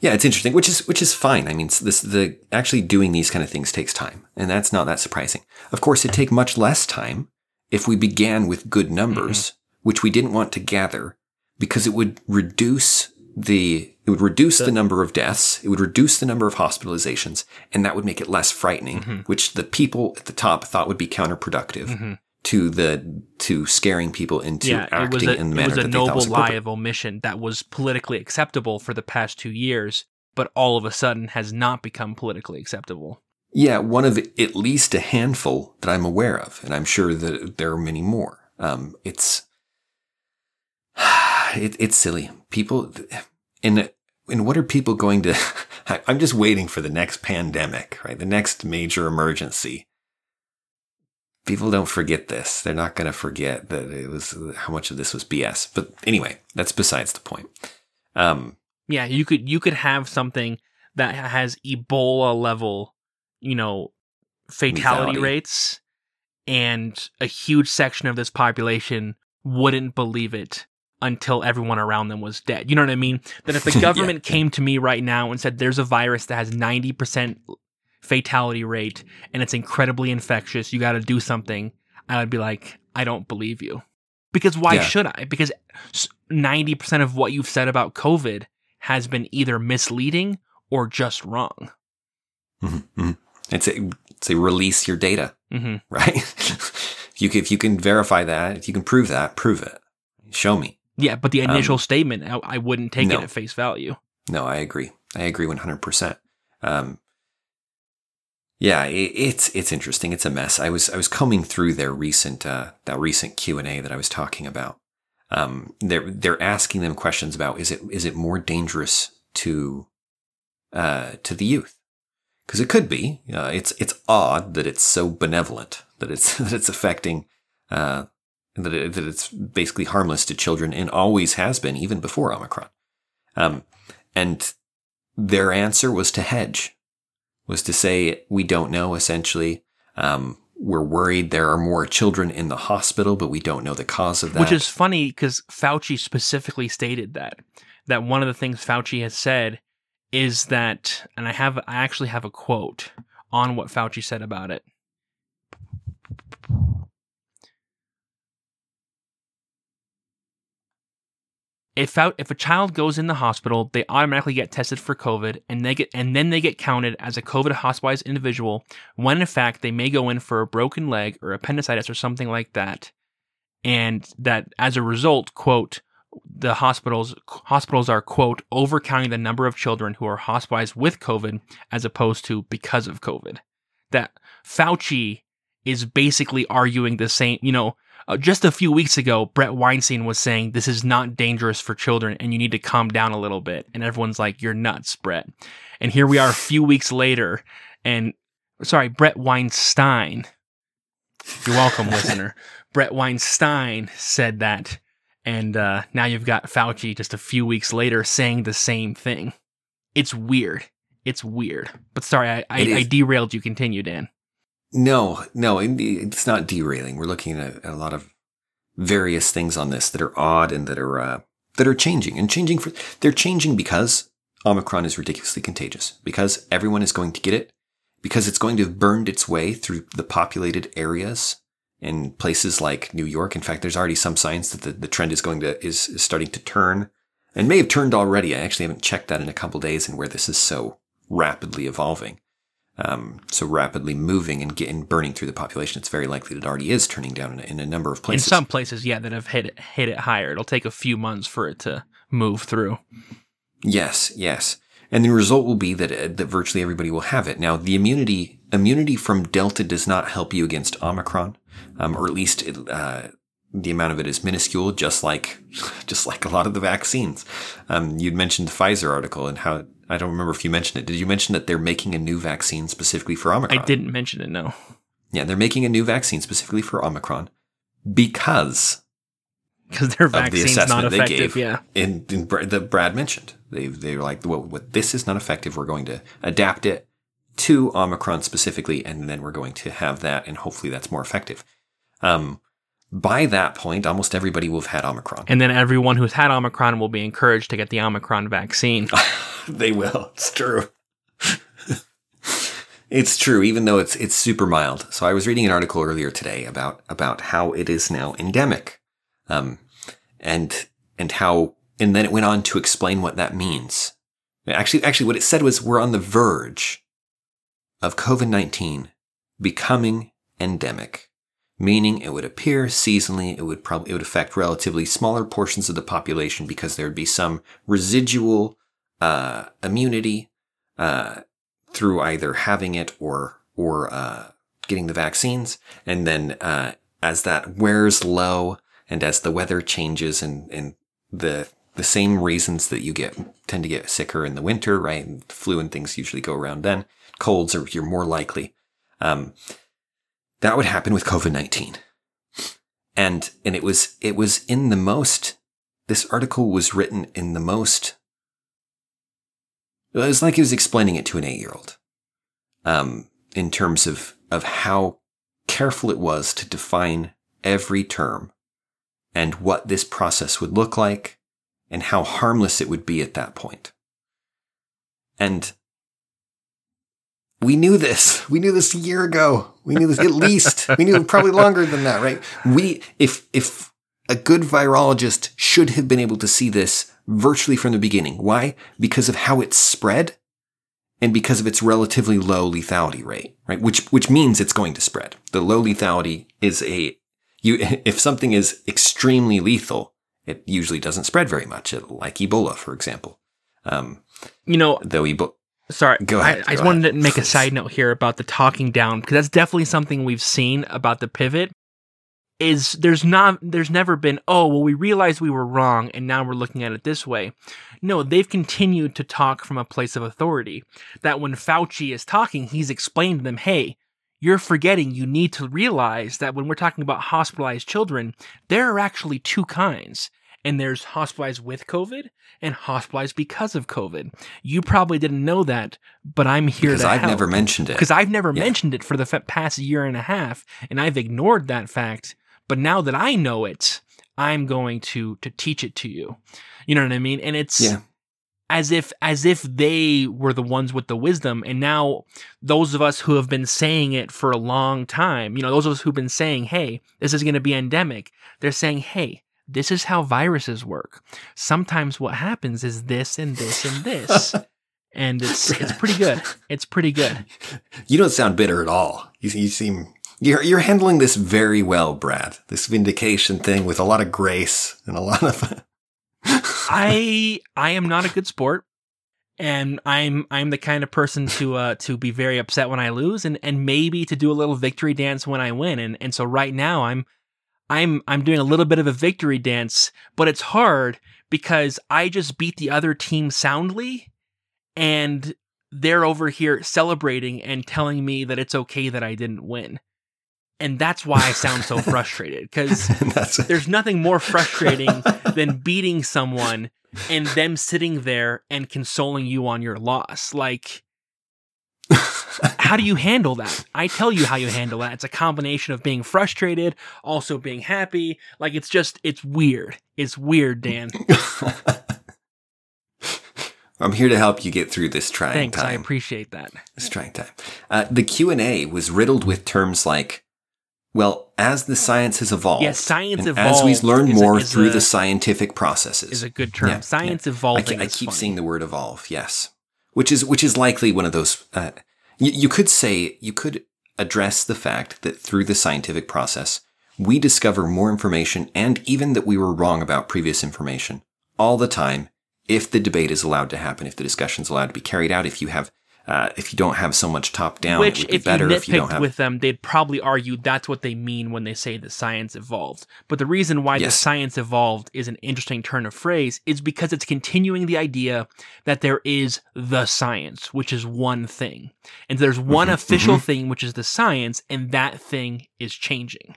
Yeah, it's interesting, which is which is fine. I mean, this the actually doing these kind of things takes time, and that's not that surprising. Of course, it'd take much less time if we began with good numbers, Mm-hmm. which we didn't want to gather, because it would reduce the it would reduce the, The- number of deaths, it would reduce the number of hospitalizations, and that would make it less frightening, Mhm. which the people at the top thought would be counterproductive Mhm. to the to scaring people into yeah, acting a, in the it manner was a that they thought noble was lie of omission that was politically acceptable for the past two years, but all of a sudden has not become politically acceptable. Yeah, one of at least a handful that I'm aware of, and I'm sure that there are many more. Um, it's it, it's silly. People, and and what are people going to? *laughs* I'm just waiting for the next pandemic, right? The next major emergency. People don't forget this. They're not going to forget that it was how much of this was BS. But anyway, that's besides the point. Um, Yeah, you could you could have something that has Ebola level, you know, fatality Lethality. rates, and a huge section of this population wouldn't believe it until everyone around them was dead. You know what I mean? That if the *laughs* Yeah. government came to me right now and said there's a virus that has 90% fatality rate and it's incredibly infectious, you got to do something, I would be like, I don't believe you. Because why Yeah. should I? Because 90% of what you've said about COVID has been either misleading or just wrong. mhm, mhm. It's a, it's a release your data. hmm right? *laughs* you can, if you can verify that, if you can prove that, prove it. Show me. Yeah, but the Um, initial statement, I, I wouldn't take no. it at face value. No, I agree. I agree one hundred percent. Um, yeah, it, it's it's interesting. It's a mess. I was I was combing through their recent uh, that recent Q and A that I was talking about. Um, they're they're asking them questions about is it is it more dangerous to uh, to the youth? Because it could be. Uh, it's it's odd that it's so benevolent that it's *laughs* that it's affecting uh, that it, that it's basically harmless to children and always has been even before Omicron. Um, and their answer was to hedge, was to say we don't know. Essentially, um, we're worried there are more children in the hospital, but we don't know the cause of that. Which is funny because Fauci specifically stated that that one of the things Fauci has said is that, and I have I actually have a quote on what Fauci said about it. If out, if a child goes in the hospital, they automatically get tested for COVID, and they get and then they get counted as a COVID hospitalized individual. When in fact they may go in for a broken leg or appendicitis or something like that, and that as a result, quote, the hospitals hospitals are quote overcounting the number of children who are hospitalized with COVID as opposed to because of COVID. That Fauci is basically arguing the same. You know, uh, just a few weeks ago, Bret Weinstein was saying this is not dangerous for children and you need to calm down a little bit, and everyone's like, "You're nuts, Bret." And here we are, a few weeks later, and sorry, Bret Weinstein. You're welcome, *laughs* listener. Bret Weinstein said that, and uh, now you've got Fauci just a few weeks later saying the same thing. It's weird. It's weird. But sorry, I, I, I derailed you. Continue, Dan. No, no, it's not derailing. We're looking at, a lot of various things on this that are odd and that are uh, that are changing and changing for. They're changing because Omicron is ridiculously contagious. Because everyone is going to get it. Because it's going to have burned its way through the populated areas in places like New York. In fact, there's already some signs that the, the trend is going to is, is starting to turn and may have turned already. I actually haven't checked that in a couple days and where this is so rapidly evolving. Um, so rapidly moving and getting burning through the population, it's very likely that it already is turning down in, in a number of places. In some places, yeah, that have hit it, hit it higher. It'll take a few months for it to move through. Yes, yes. And the result will be that, uh, that virtually everybody will have it. Now, the immunity, immunity from Delta does not help you against Omicron, um, or at least it, uh, the amount of it is minuscule, just like, *laughs* just like a lot of the vaccines. Um, you'd mentioned the Pfizer article and how, I don't remember if you mentioned it. Did you mention that they're making a new vaccine specifically for Omicron? I didn't mention it, no. Yeah, they're making a new vaccine specifically for Omicron because because their vaccine's the not effective. yeah, in, in that Brad mentioned, they they were like, well, what, this is not effective. We're going to adapt it to Omicron specifically, and then we're going to have that, and hopefully that's more effective. Um, by that point, almost everybody will have had Omicron, and then everyone who's had Omicron will be encouraged to get the Omicron vaccine. *laughs* they will. It's true. It's true, even though it's it's super mild. So I was reading an article earlier today about about how it is now endemic, um, and and how and then it went on to explain what that means. Actually, actually, what it said was we're on the verge of COVID nineteen becoming endemic, meaning it would appear seasonally. It would probably it would affect relatively smaller portions of the population because there would be some residual uh, immunity. Uh, through either having it or or uh, getting the vaccines, and then uh, as that wears low and as the weather changes and and the the same reasons that you get tend to get sicker in the winter, right? Flu and things usually go around then. Colds are you're more likely. Um, that would happen with COVID nineteen, and and it was it was in the most. This article was written in the most it was like he was explaining it to an eight year old um, in terms of, of how careful it was to define every term and what this process would look like and how harmless it would be at that point. And we knew this. We knew this a year ago. We knew this at least. We knew probably longer than that, right? We, if, if a good virologist should have been able to see this virtually from the beginning. Why? Because of how it's spread and because of its relatively low lethality rate, right? Which, which means it's going to spread. The low lethality is a, you, *laughs* if something is extremely lethal, it usually doesn't spread very much, like Ebola, for example. Um, you know, though Ebola, Sorry, go ahead. I, I just ahead. wanted to make a side note here about the talking down because that's definitely something we've seen about the pivot is there's not there's never been oh well we realized we were wrong and now we're looking at it this way no they've continued to talk from a place of authority that when fauci is talking he's explained to them hey you're forgetting you need to realize that when we're talking about hospitalized children there are actually two kinds and there's hospitalized with COVID and hospitalized because of COVID. You probably didn't know that, but I'm here because I've help. never mentioned it. Because I've never yeah. mentioned it for the past year and a half, and I've ignored that fact but now that I know it, I'm going to to teach it to you. You know what I mean? And it's yeah. as if as if they were the ones with the wisdom and now those of us who have been saying it for a long time, you know, those of us who've been saying, "Hey, this is going to be endemic." They're saying, "Hey, this is how viruses work. Sometimes what happens is this and this and this." *laughs* and it's it's pretty good. It's pretty good. *laughs* You don't sound bitter at all. You, you seem you're, you're handling this very well, Brad. This vindication thing with a lot of grace and a lot of. *laughs* I I am not a good sport, and I'm I'm the kind of person to uh to be very upset when I lose, and and maybe to do a little victory dance when I win, and and so right now I'm I'm I'm doing a little bit of a victory dance, but it's hard because I just beat the other team soundly, and they're over here celebrating and telling me that it's okay that I didn't win and that's why I sound so *laughs* frustrated because *laughs* there's nothing more frustrating *laughs* than beating someone and them sitting there and consoling you on your loss. Like, *laughs* how do you handle that? I tell you how you handle that. It's a combination of being frustrated, also being happy. Like, it's just, it's weird. It's weird, Dan. *laughs* I'm here to help you get through this trying Thanks, time. I appreciate that. This trying time. Uh, the Q and A was riddled with terms like Well, as the science has evolved, Yes, science and as we evolved learn is a- more through a- the scientific processes, Is a good term. Yeah, Science I, evolving. ke- I keep funny. seeing the word evolve. Yes, which is which is likely one of those. Uh, you, you could say you could address the fact that through the scientific process, we discover more information, and even that we were wrong about previous information all the time. If the debate is allowed to happen, if the discussion is allowed to be carried out, if you have, uh, if you don't have so much top down, Which, it would be if better you if you don't have. with them, they'd probably argue that's what they mean when they say that science evolved. But the reason why the science evolved is an interesting turn of phrase is because it's continuing the idea that there is the science, which is one thing. And there's one Mhm, official thing, which is the science, and that thing is changing.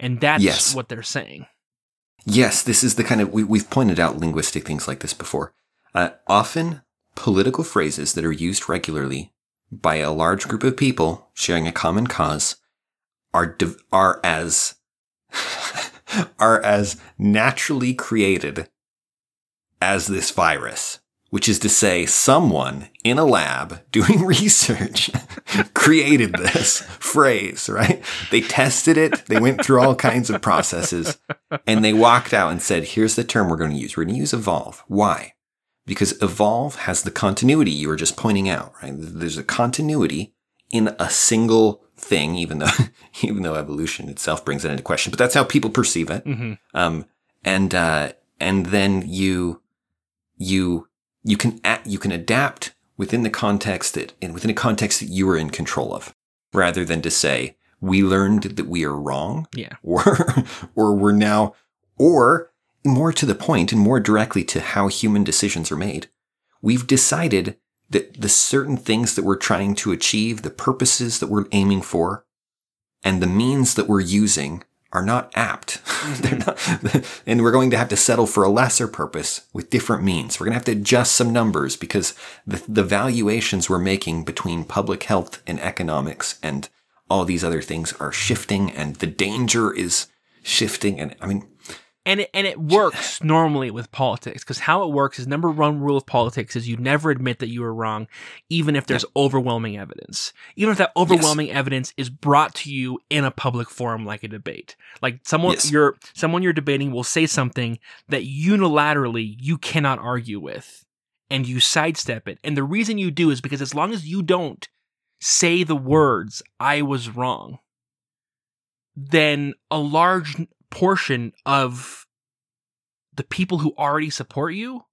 And that's Yes. what they're saying. Yes, this is the kind of, we, we've pointed out linguistic things like this before. Uh, often, political phrases that are used regularly by a large group of people sharing a common cause are, div- are as, *laughs* are as naturally created as this virus. Which is to say, someone in a lab *laughs* doing research *laughs* created this phrase, right? They tested it. They went through all kinds of processes and they walked out and said, here's the term we're going to use. We're going to use evolve. Why? Because evolve has the continuity you were just pointing out, right? There's a continuity in a single thing, even though, *laughs* even though evolution itself brings it into question, but that's how people perceive it. hmm Um, and, uh, and then you, you, you can, a- you can adapt within the context that, and within a context that you are in control of, rather than to say, we learned that we are wrong Yeah. or *laughs* or we're now or more to the point and more directly to how human decisions are made. We've decided that the certain things that we're trying to achieve the purposes that we're aiming for and the means that we're using are not apt. *laughs* They're not *laughs* and we're going to have to settle for a lesser purpose with different means. We're going to have to adjust some numbers because the, the valuations we're making between public health and economics and all these other things are shifting and the danger is shifting. And i mean and it, and it works *laughs* normally with politics because how it works is number one rule of politics is you never admit that you were wrong even if there's overwhelming evidence. Even if that overwhelming evidence is brought to you in a public forum like a debate. Like someone Yes. you're someone you're debating will say something that unilaterally you cannot argue with and you sidestep it. And the reason you do is because as long as you don't say the words i was wrong then a large portion of the people who already support you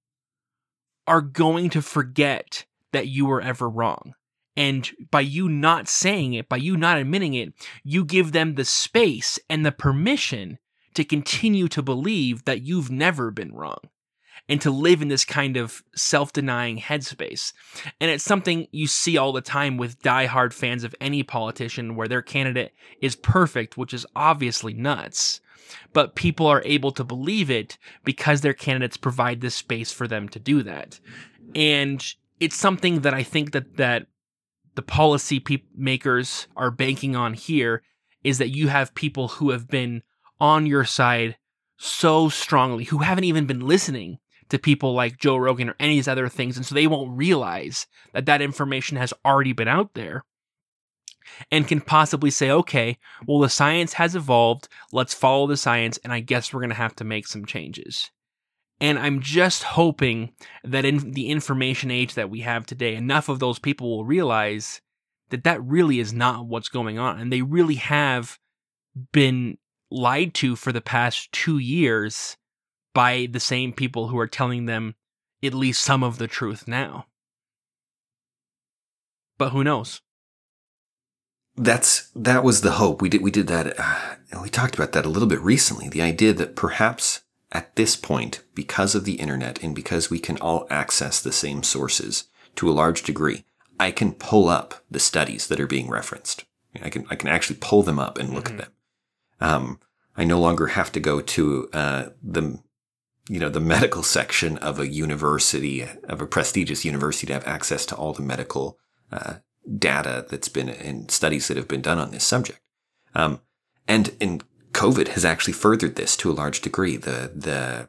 are going to forget that you were ever wrong. And by you not saying it, by you not admitting it, you give them the space and the permission to continue to believe that you've never been wrong and to live in this kind of self denying headspace. And it's something you see all the time with diehard fans of any politician where their candidate is perfect, which is obviously nuts. But people are able to believe it because their candidates provide this space for them to do that. And it's something that I think that, that the policy pe- makers are banking on here is that you have people who have been on your side so strongly, who haven't even been listening to people like Joe Rogan or any of these other things. And so they won't realize that that information has already been out there and can possibly say, okay, well, the science has evolved. Let's follow the science. And I guess we're going to have to make some changes. And I'm just hoping that in the information age that we have today, enough of those people will realize that that really is not what's going on. And they really have been lied to for the past two years by the same people who are telling them at least some of the truth now. But who knows? That's that was the hope. We did we did that uh, we talked about that a little bit recently. The idea that perhaps at this point because of the internet and because we can all access the same sources to a large degree i can pull up the studies that are being referenced. I can i can actually pull them up and look Mhm. at them. Um, i no longer have to go to uh, the you know the medical section of a university of a prestigious university to have access to all the medical uh, data that's been in studies that have been done on this subject. Um, and, and COVID has actually furthered this to a large degree. The, the,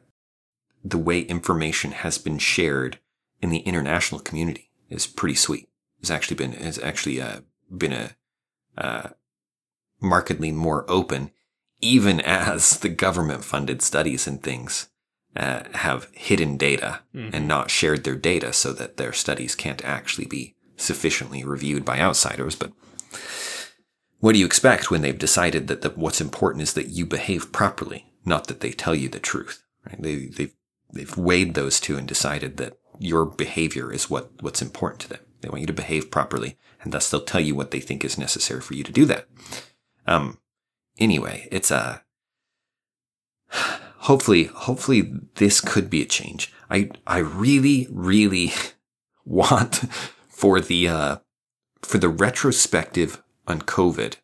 the way information has been shared in the international community is pretty sweet. It's actually been, has actually, uh, been a, uh, markedly more open, even as the government funded studies and things uh, have hidden data Mhm. and not shared their data so that their studies can't actually be sufficiently reviewed by outsiders. But what do you expect when they've decided that the, what's important is that you behave properly, not that they tell you the truth? Right? They, they've, they've weighed those two and decided that your behavior is what, what's important to them. They want you to behave properly, and thus they'll tell you what they think is necessary for you to do that. Um, anyway, it's a, hopefully, hopefully this could be a change. I, I really, really *laughs* want for the, uh, for the retrospective on COVID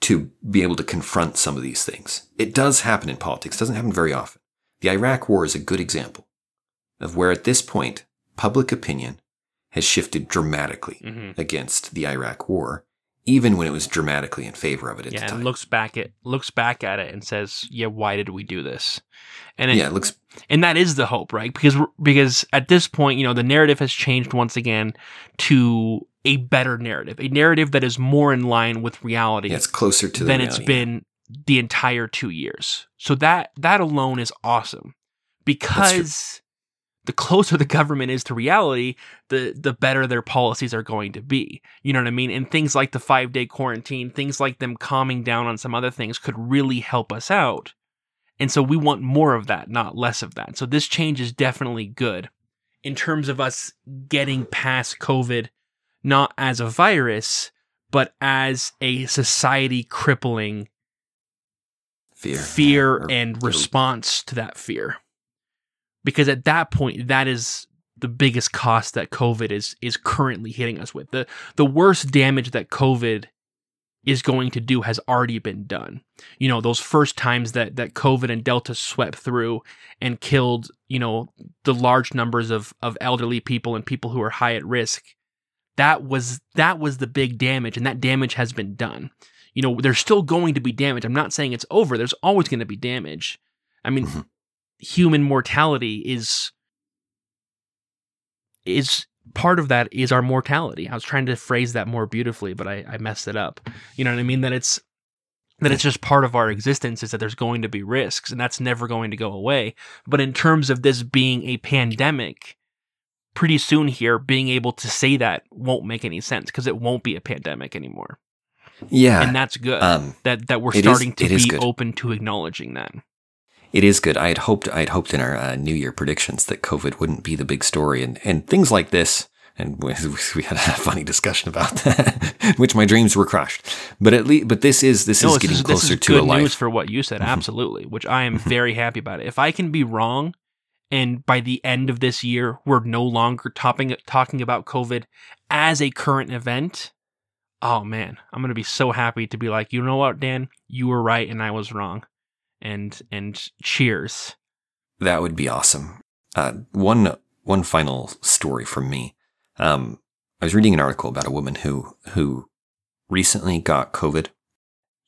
to be able to confront some of these things. It does happen in politics. It doesn't happen very often. The Iraq war is a good example of where at this point, public opinion has shifted dramatically Mhm. against the Iraq war, even when it was dramatically in favor of it at Yeah, the and time. looks back at looks back at it and says, "Yeah, why did we do this?" And it, yeah, it looks and that is the hope, right? Because because at this point, you know, the narrative has changed once again to a better narrative, a narrative that is more in line with reality yeah, it's closer to the than it's been the entire two years. So that that alone is awesome because the closer the government is to reality, the the better their policies are going to be. You know what I mean? And things like the five day quarantine, things like them calming down on some other things could really help us out. And so we want more of that, not less of that. So this change is definitely good in terms of us getting past COVID, not as a virus, but as a society crippling fear, fear and response to that fear. Because at that point, that is the biggest cost that COVID is is currently hitting us with. The the worst damage that COVID is going to do has already been done. You know, those first times that that COVID and Delta swept through and killed, you know, the large numbers of of elderly people and people who are high at risk. That was that was the big damage and that damage has been done. You know, there's still going to be damage. I'm not saying it's over. There's always going to be damage. I mean, Mhm. Human mortality is is part of that is our mortality. I was trying to phrase that more beautifully, but I, I messed it up. You know what I mean? That it's that it's just part of our existence is that there's going to be risks and that's never going to go away. But in terms of this being a pandemic, pretty soon here, being able to say that won't make any sense because it won't be a pandemic anymore. Yeah, And that's good. um, that that we're it is- starting to be good. open to acknowledging that. It is good. I had hoped I had hoped in our uh, New Year predictions that COVID wouldn't be the big story, and and things like this. And we, *laughs* we had a funny discussion about that, *laughs* which my dreams were crushed. But at least, but this is this No, is getting is, closer this is to good a life. news for what you said, Mhm. absolutely, which I am Mhm. very happy about it. If I can be wrong, and by the end of this year, we're no longer topping, talking about COVID as a current event, oh man, I'm gonna be so happy to be like, you know what, Dan, you were right and I was wrong, and and cheers. That would be awesome. Uh, one one final story from me. Um, I was reading an article about a woman who who recently got COVID.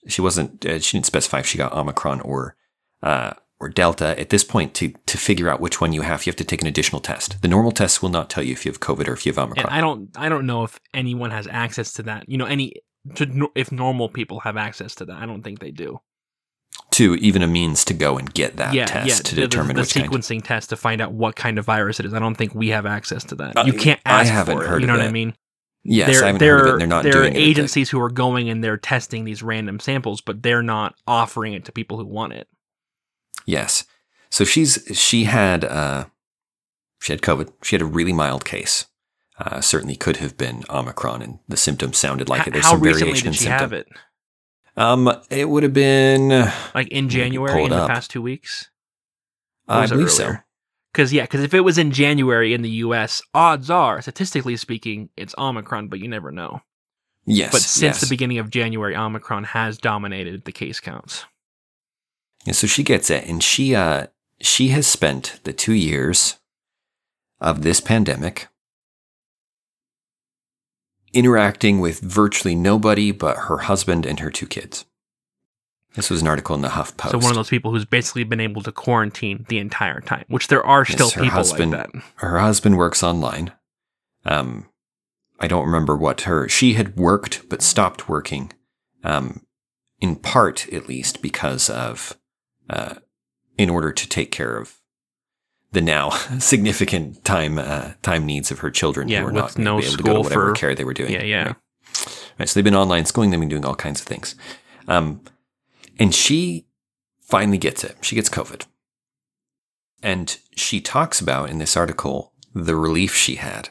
She wasn't. Uh, she didn't specify if she got Omicron or uh, or Delta. At this point, to to figure out which one you have, you have to take an additional test. The normal tests will not tell you if you have COVID or if you have Omicron. And. I don't I don't know if anyone has access to that. You know, any to, if normal people have access to that. I don't think they do. To even a means to go and get that yeah, test yeah, to the- the- determine the, kind. sequencing test to find out what kind of virus it is. I don't think we have access to that. Uh, you can't I ask haven't for it. heard You of know what I mean? Yes, there, I haven't there, heard of it. They're not there doing are it. agencies who are going and they're testing these random samples, but they're not offering it to people who want it. Yes. So she's she had uh she had COVID. She had a really mild case. Uh, certainly could have been Omicron, and the symptoms sounded like H- it. There's How some recently variation did in she symptom. have it? Um, it would have been. Uh, Like in January, in the up. past two weeks? I believe so. Because yeah, because if it was in January in the U.S., odds are, statistically speaking, it's Omicron, but you never know. Yes, But since yes. the beginning of January, Omicron has dominated the case counts. Yeah, so she gets it, and she uh she has spent the two years of this pandemic interacting with virtually nobody but her husband and her two kids. This was an article in the Huff Post. So one of those people who's basically been able to quarantine the entire time, which there are Yes, still people husband- like that. her husband works online. Um, I don't remember what her she had worked but stopped working um, in part at least because of, uh, in order to take care of the now *laughs* significant time uh, time needs of her children Yeah, who are not no able to go to whatever for- care they were doing. Yeah, yeah. Right. Right, so they've been online schooling, they've been doing all kinds of things. Um, and she finally gets it. She gets COVID. And she talks about in this article the relief she had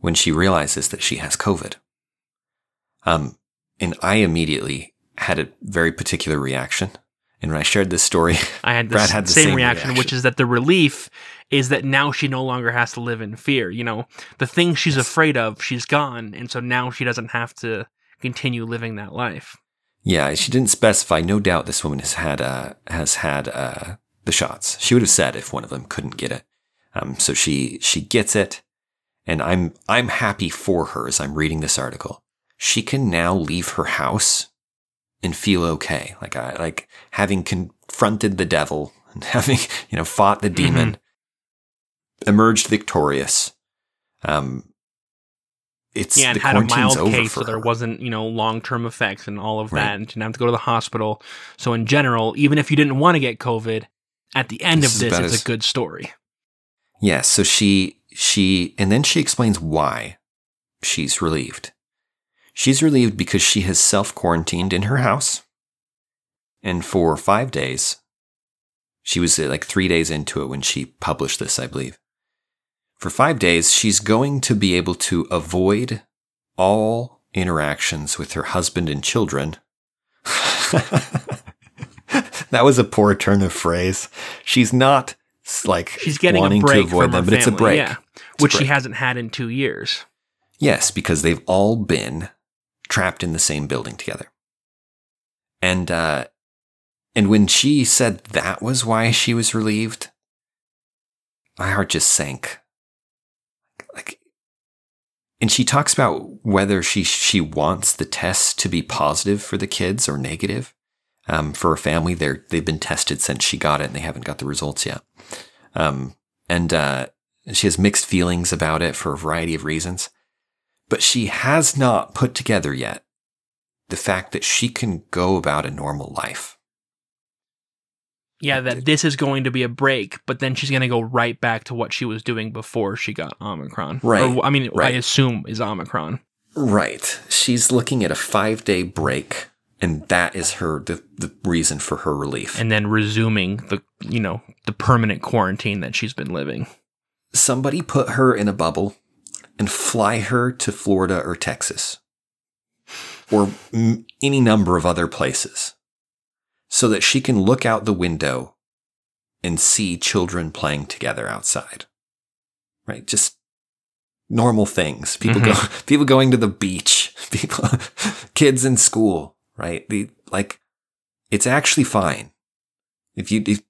when she realizes that she has COVID. Um, and I immediately had a very particular reaction. And when I shared this story, I had *laughs* the Brad had the same, same reaction, which is that the relief is that now she no longer has to live in fear. You know, the thing she's Yes. afraid of, she's gone, and so now she doesn't have to continue living that life. Yeah, she didn't specify. No doubt this woman has had uh, has had uh, the shots. She would have said if one of them couldn't get it. Um, so she she gets it, and I'm I'm happy for her as I'm reading this article. She can now leave her house and feel okay. Like I like having confronted the devil and *laughs* having you know fought the demon, emerged victorious. Um, it's yeah, and the had a mild case, so there wasn't you know long term effects and all of Right. that, and didn't have to go to the hospital. So in general, even if you didn't want to get COVID, at the end This of this, it's as- a good story. Yes. So she, she, and then she explains why she's relieved. She's relieved because she has self quarantined in her house. And for five days, she was uh, like three days into it when she published this, I believe. For five days, she's going to be able to avoid all interactions with her husband and children. *laughs* that was a poor turn of phrase. She's not like She's getting wanting a break to avoid from them, but it's a break. yeah, It's a which she hasn't had in two years. Yes, because they've all been trapped in the same building together. And uh and when she said that was why she was relieved, my heart just sank. Like and she talks about whether she she wants the tests to be positive for the kids or negative. Um, for her family, they're they've been tested since she got it, and they haven't got the results yet. Um, and uh, she has mixed feelings about it for a variety of reasons but she has not put together yet the fact that she can go about a normal life. Yeah, that this is going to be a break, but then she's going to go right back to what she was doing before she got Omicron. Right, Or, I mean, I assume is Omicron. Right. She's looking at a five day break, and that is her the, the reason for her relief. and then resuming the you know the permanent quarantine that she's been living. Somebody put her in a bubble and fly her to Florida or Texas or m- any number of other places so that she can look out the window and see children playing together outside. Right? Just normal things. People mm-hmm. go *laughs* people going to the beach, *laughs* people kids in school, right? The like it's actually fine. If you if,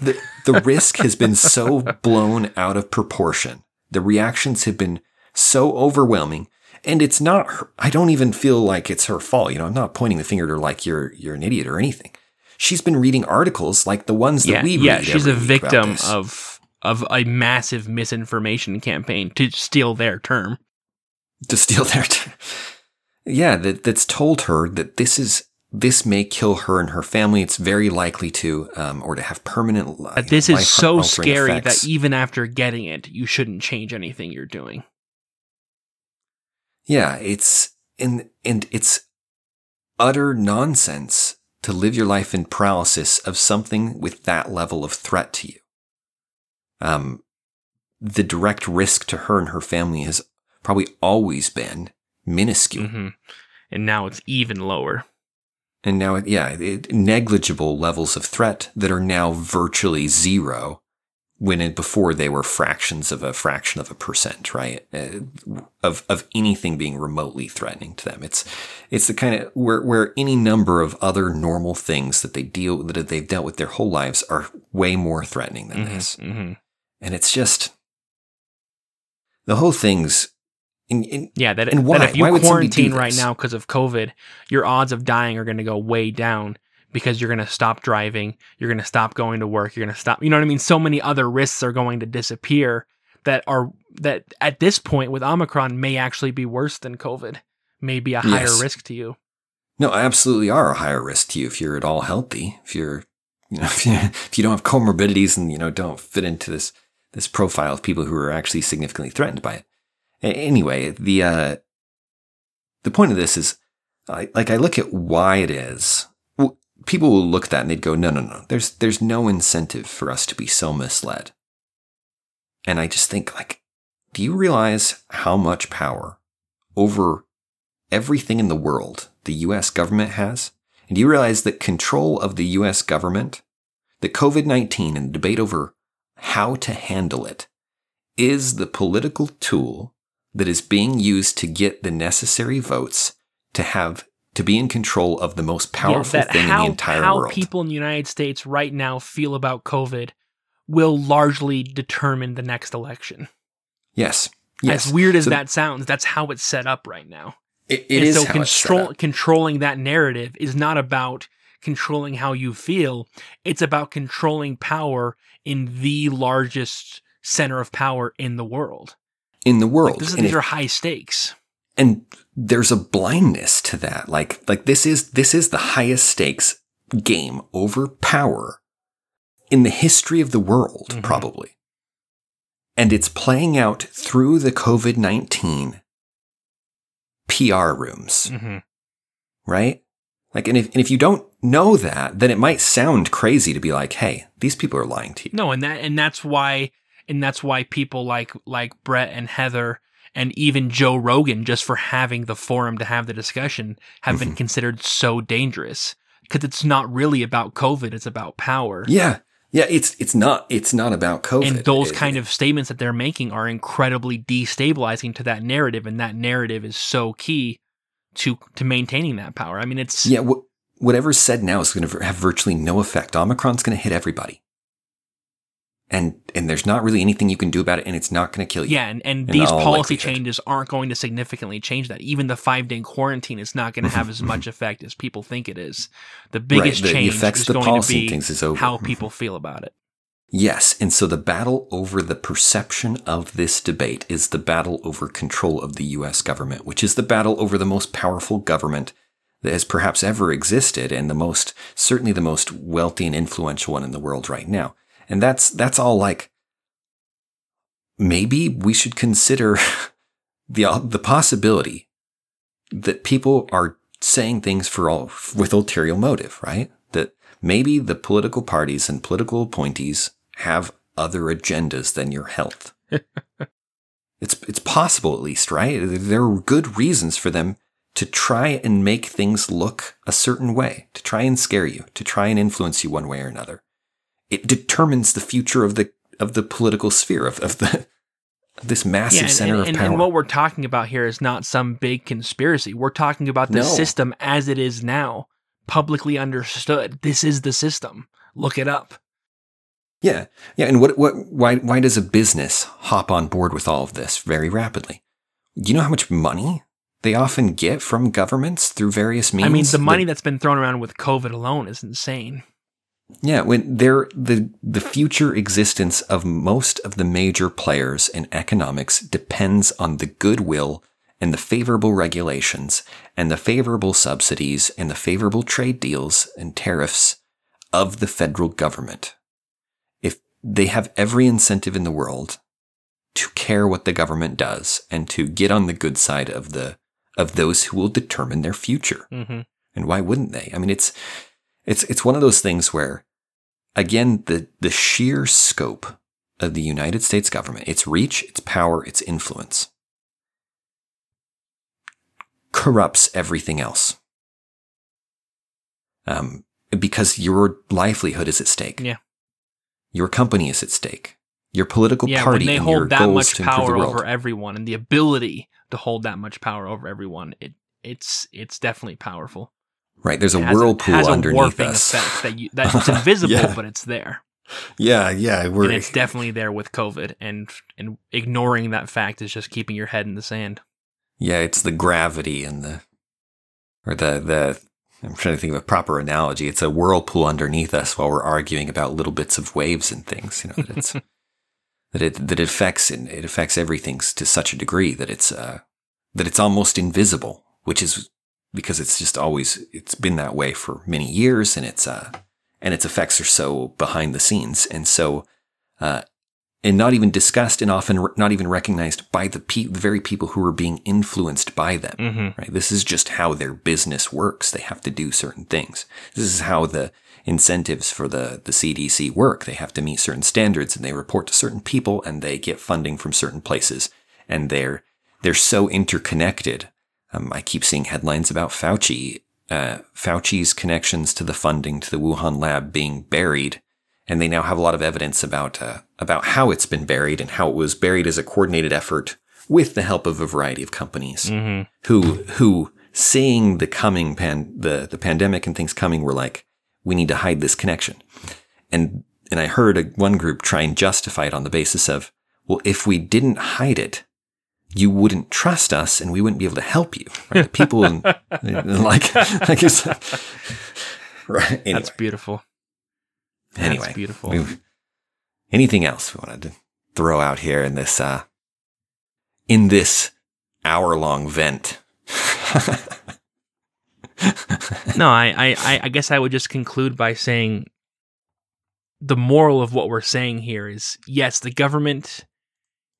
the the risk has been so *laughs* blown out of proportion. The reactions have been so overwhelming and it's not her, I don't even feel like it's her fault. You know, I'm not pointing the finger at her like you're you're an idiot or anything. She's been reading articles like the ones that Yeah, we yeah, read. she's a victim of of a massive misinformation campaign to steal their term. to steal their term. yeah that that's told her that this is this may kill her and her family it's very likely to um, or to have permanent That this is so scary effects. that even after getting it, you shouldn't change anything you're doing. yeah it's and and it's utter nonsense to live your life in paralysis of something with that level of threat to you um the direct risk to her and her family has probably always been minuscule hmm And now it's even lower. And now, yeah, it, negligible levels of threat that are now virtually zero when it, before they were fractions of a fraction of a percent, right? Uh, of, of anything being remotely threatening to them. It's, it's the kind of where, where any number of other normal things that they deal, that they've dealt with their whole lives are way more threatening than this. hmm And it's just, the whole thing's, in, in, Yeah, that, And that if you Why would somebody do quarantine right now because of COVID, your odds of dying are going to go way down because you're going to stop driving, you're going to stop going to work, you're going to stop. You know what I mean? So many other risks are going to disappear that are that at this point with Omicron may actually be worse than COVID, may be a higher Yes. risk to you. No, absolutely are a higher risk to you if you're at all healthy. If you're, you know, *laughs* if you, if you don't have comorbidities and you know don't fit into this this profile of people who are actually significantly threatened by it. Anyway, the uh, the point of this is, I, like, I look at why it is. Well, people will look at that and they'd go, no, no, no. There's there's no incentive for us to be so misled. And I just think, like, do you realize how much power over everything in the world the US government has? And do you realize that control of the US government, the COVID 19 and the debate over how to handle it, is the political tool that is being used to get the necessary votes to have to be in control of the most powerful yeah, thing how, in the entire how world. How people in the United States right now feel about COVID will largely determine the next election. yes. Yes. As weird as So that sounds, that's how it's set up right now. it, it is so how it's set control, controlling that narrative is not about controlling how you feel. It's about controlling power in the largest center of power in the world. In the world. Like, this is, And these if- are high stakes. and there's a blindness to that like like this is this is the highest stakes game over power in the history of the world Mhm. probably and it's playing out through the covid-19 pr rooms hmm right like and if, and if you don't know that then it might sound crazy to be like hey these people are lying to you No, and that and that's why and that's why people like like Bret and Heather and even Joe Rogan, just for having the forum to have the discussion, have been mm-hmm. considered so dangerous because it's not really about COVID; it's about power. yeah yeah it's it's not it's not about covid And those It- kind of statements that they're making are incredibly destabilizing to that narrative, and that narrative is so key to to maintaining that power. I mean, it's Yeah, wh- whatever's said now is going to have virtually no effect. Omicron's going to hit everybody, and and there's not really anything you can do about it, and it's not going to kill you. Yeah, and, and these policy changes aren't going to significantly change that. Even the five day quarantine is not going to have as *laughs* much effect as people think it is. The biggest the- the change effects is the going to be things is over. how *laughs* people feel about it. Yes, and so the battle over the perception of this debate is the battle over control of the U.S. government, which is the battle over the most powerful government that has perhaps ever existed, and the most certainly the most wealthy and influential one in the world right now. And that's that's all like maybe we should consider *laughs* the uh, the possibility that people are saying things for all with ulterior motive, right? That maybe the political parties and political appointees have other agendas than your health. *laughs* it's it's possible at least, right? There are good reasons for them to try and make things look a certain way, to try and scare you, to try and influence you one way or another. It determines the future of the of the political sphere of, of the of this massive and, center and, of and, power. and what we're talking about here is not some big conspiracy. We're talking about the No. system as it is now, publicly understood. This is the system. Look it up. Yeah, yeah, and what what why why does a business hop on board with all of this very rapidly? Do you know how much money they often get from governments through various means? I mean, the money That- that's been thrown around with COVID alone is insane. Yeah, when they're the the future existence of most of the major players in economics depends on the goodwill and the favorable regulations and the favorable subsidies and the favorable trade deals and tariffs of the federal government. If they have every incentive in the world to care what the government does and to get on the good side of the of those who will determine their future. hmm And why wouldn't they? I mean, it's it's it's one of those things where, again, the the sheer scope of the United States government, its reach, its power, its influence, corrupts everything else. Um, because your livelihood is at stake. Yeah. Your company is at stake. Your political Yeah, party when they and your hold that much to improve the power over everyone and the ability to hold that much power over everyone, it it's it's definitely powerful. Right. There's a whirlpool a underneath warping us. effect that you *laughs* that's invisible, Yeah. but it's there. Yeah, yeah. We're, and it's definitely there with COVID, and and ignoring that fact is just keeping your head in the sand. Yeah, it's the gravity and the, or the, the, I'm trying to think of a proper analogy. It's a whirlpool underneath us while we're arguing about little bits of waves and things, you know, that it's, *laughs* that it, that it affects, it affects everything to such a degree that it's, uh, that it's almost invisible, which is because it's just always it's been that way for many years, and it's uh, and its effects are so behind the scenes, and so uh, and not even discussed and often not even recognized by the, pe- the very people who are being influenced by them. Mm-hmm. Right? This is just how their business works. They have to do certain things. This is how the incentives for the, the CDC work. They have to meet certain standards and they report to certain people and they get funding from certain places. And they're, they're so interconnected. Um, I keep seeing headlines about Fauci, uh, Fauci's connections to the funding to the Wuhan lab being buried and they now have a lot of evidence about uh, about how it's been buried and how it was buried as a coordinated effort with the help of a variety of companies Mm-hmm. who who seeing the coming pan the the pandemic and things coming were like we need to hide this connection and and I heard a, one group try and justify it on the basis of well if we didn't hide it you wouldn't trust us and we wouldn't be able to help you right *laughs* people *laughs* like like it's *laughs* right anyway. That's beautiful. That's Anyway, beautiful. we've- anything else we wanted to throw out here in this uh in this hour long vent? no, I, I, I guess I would just conclude by saying the moral of what we're saying here is yes, the government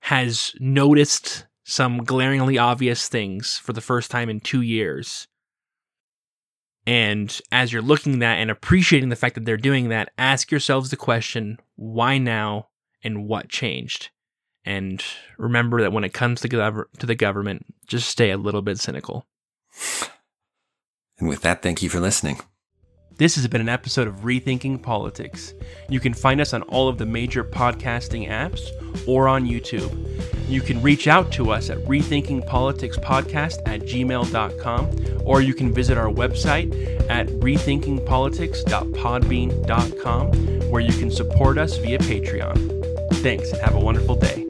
has noticed some glaringly obvious things for the first time in two years. And as you're looking at that and appreciating the fact that they're doing that, ask yourselves the question why now and what changed? And remember that when it comes to, gov- to the government, just stay a little bit cynical. and with that, thank you for listening. This has been an episode of Rethinking Politics. You can find us on all of the major podcasting apps or on YouTube. You can reach out to us at rethinkingpoliticspodcast at gmail.com or you can visit our website at rethinkingpolitics.podbean.com where you can support us via Patreon. Thanks and have a wonderful day.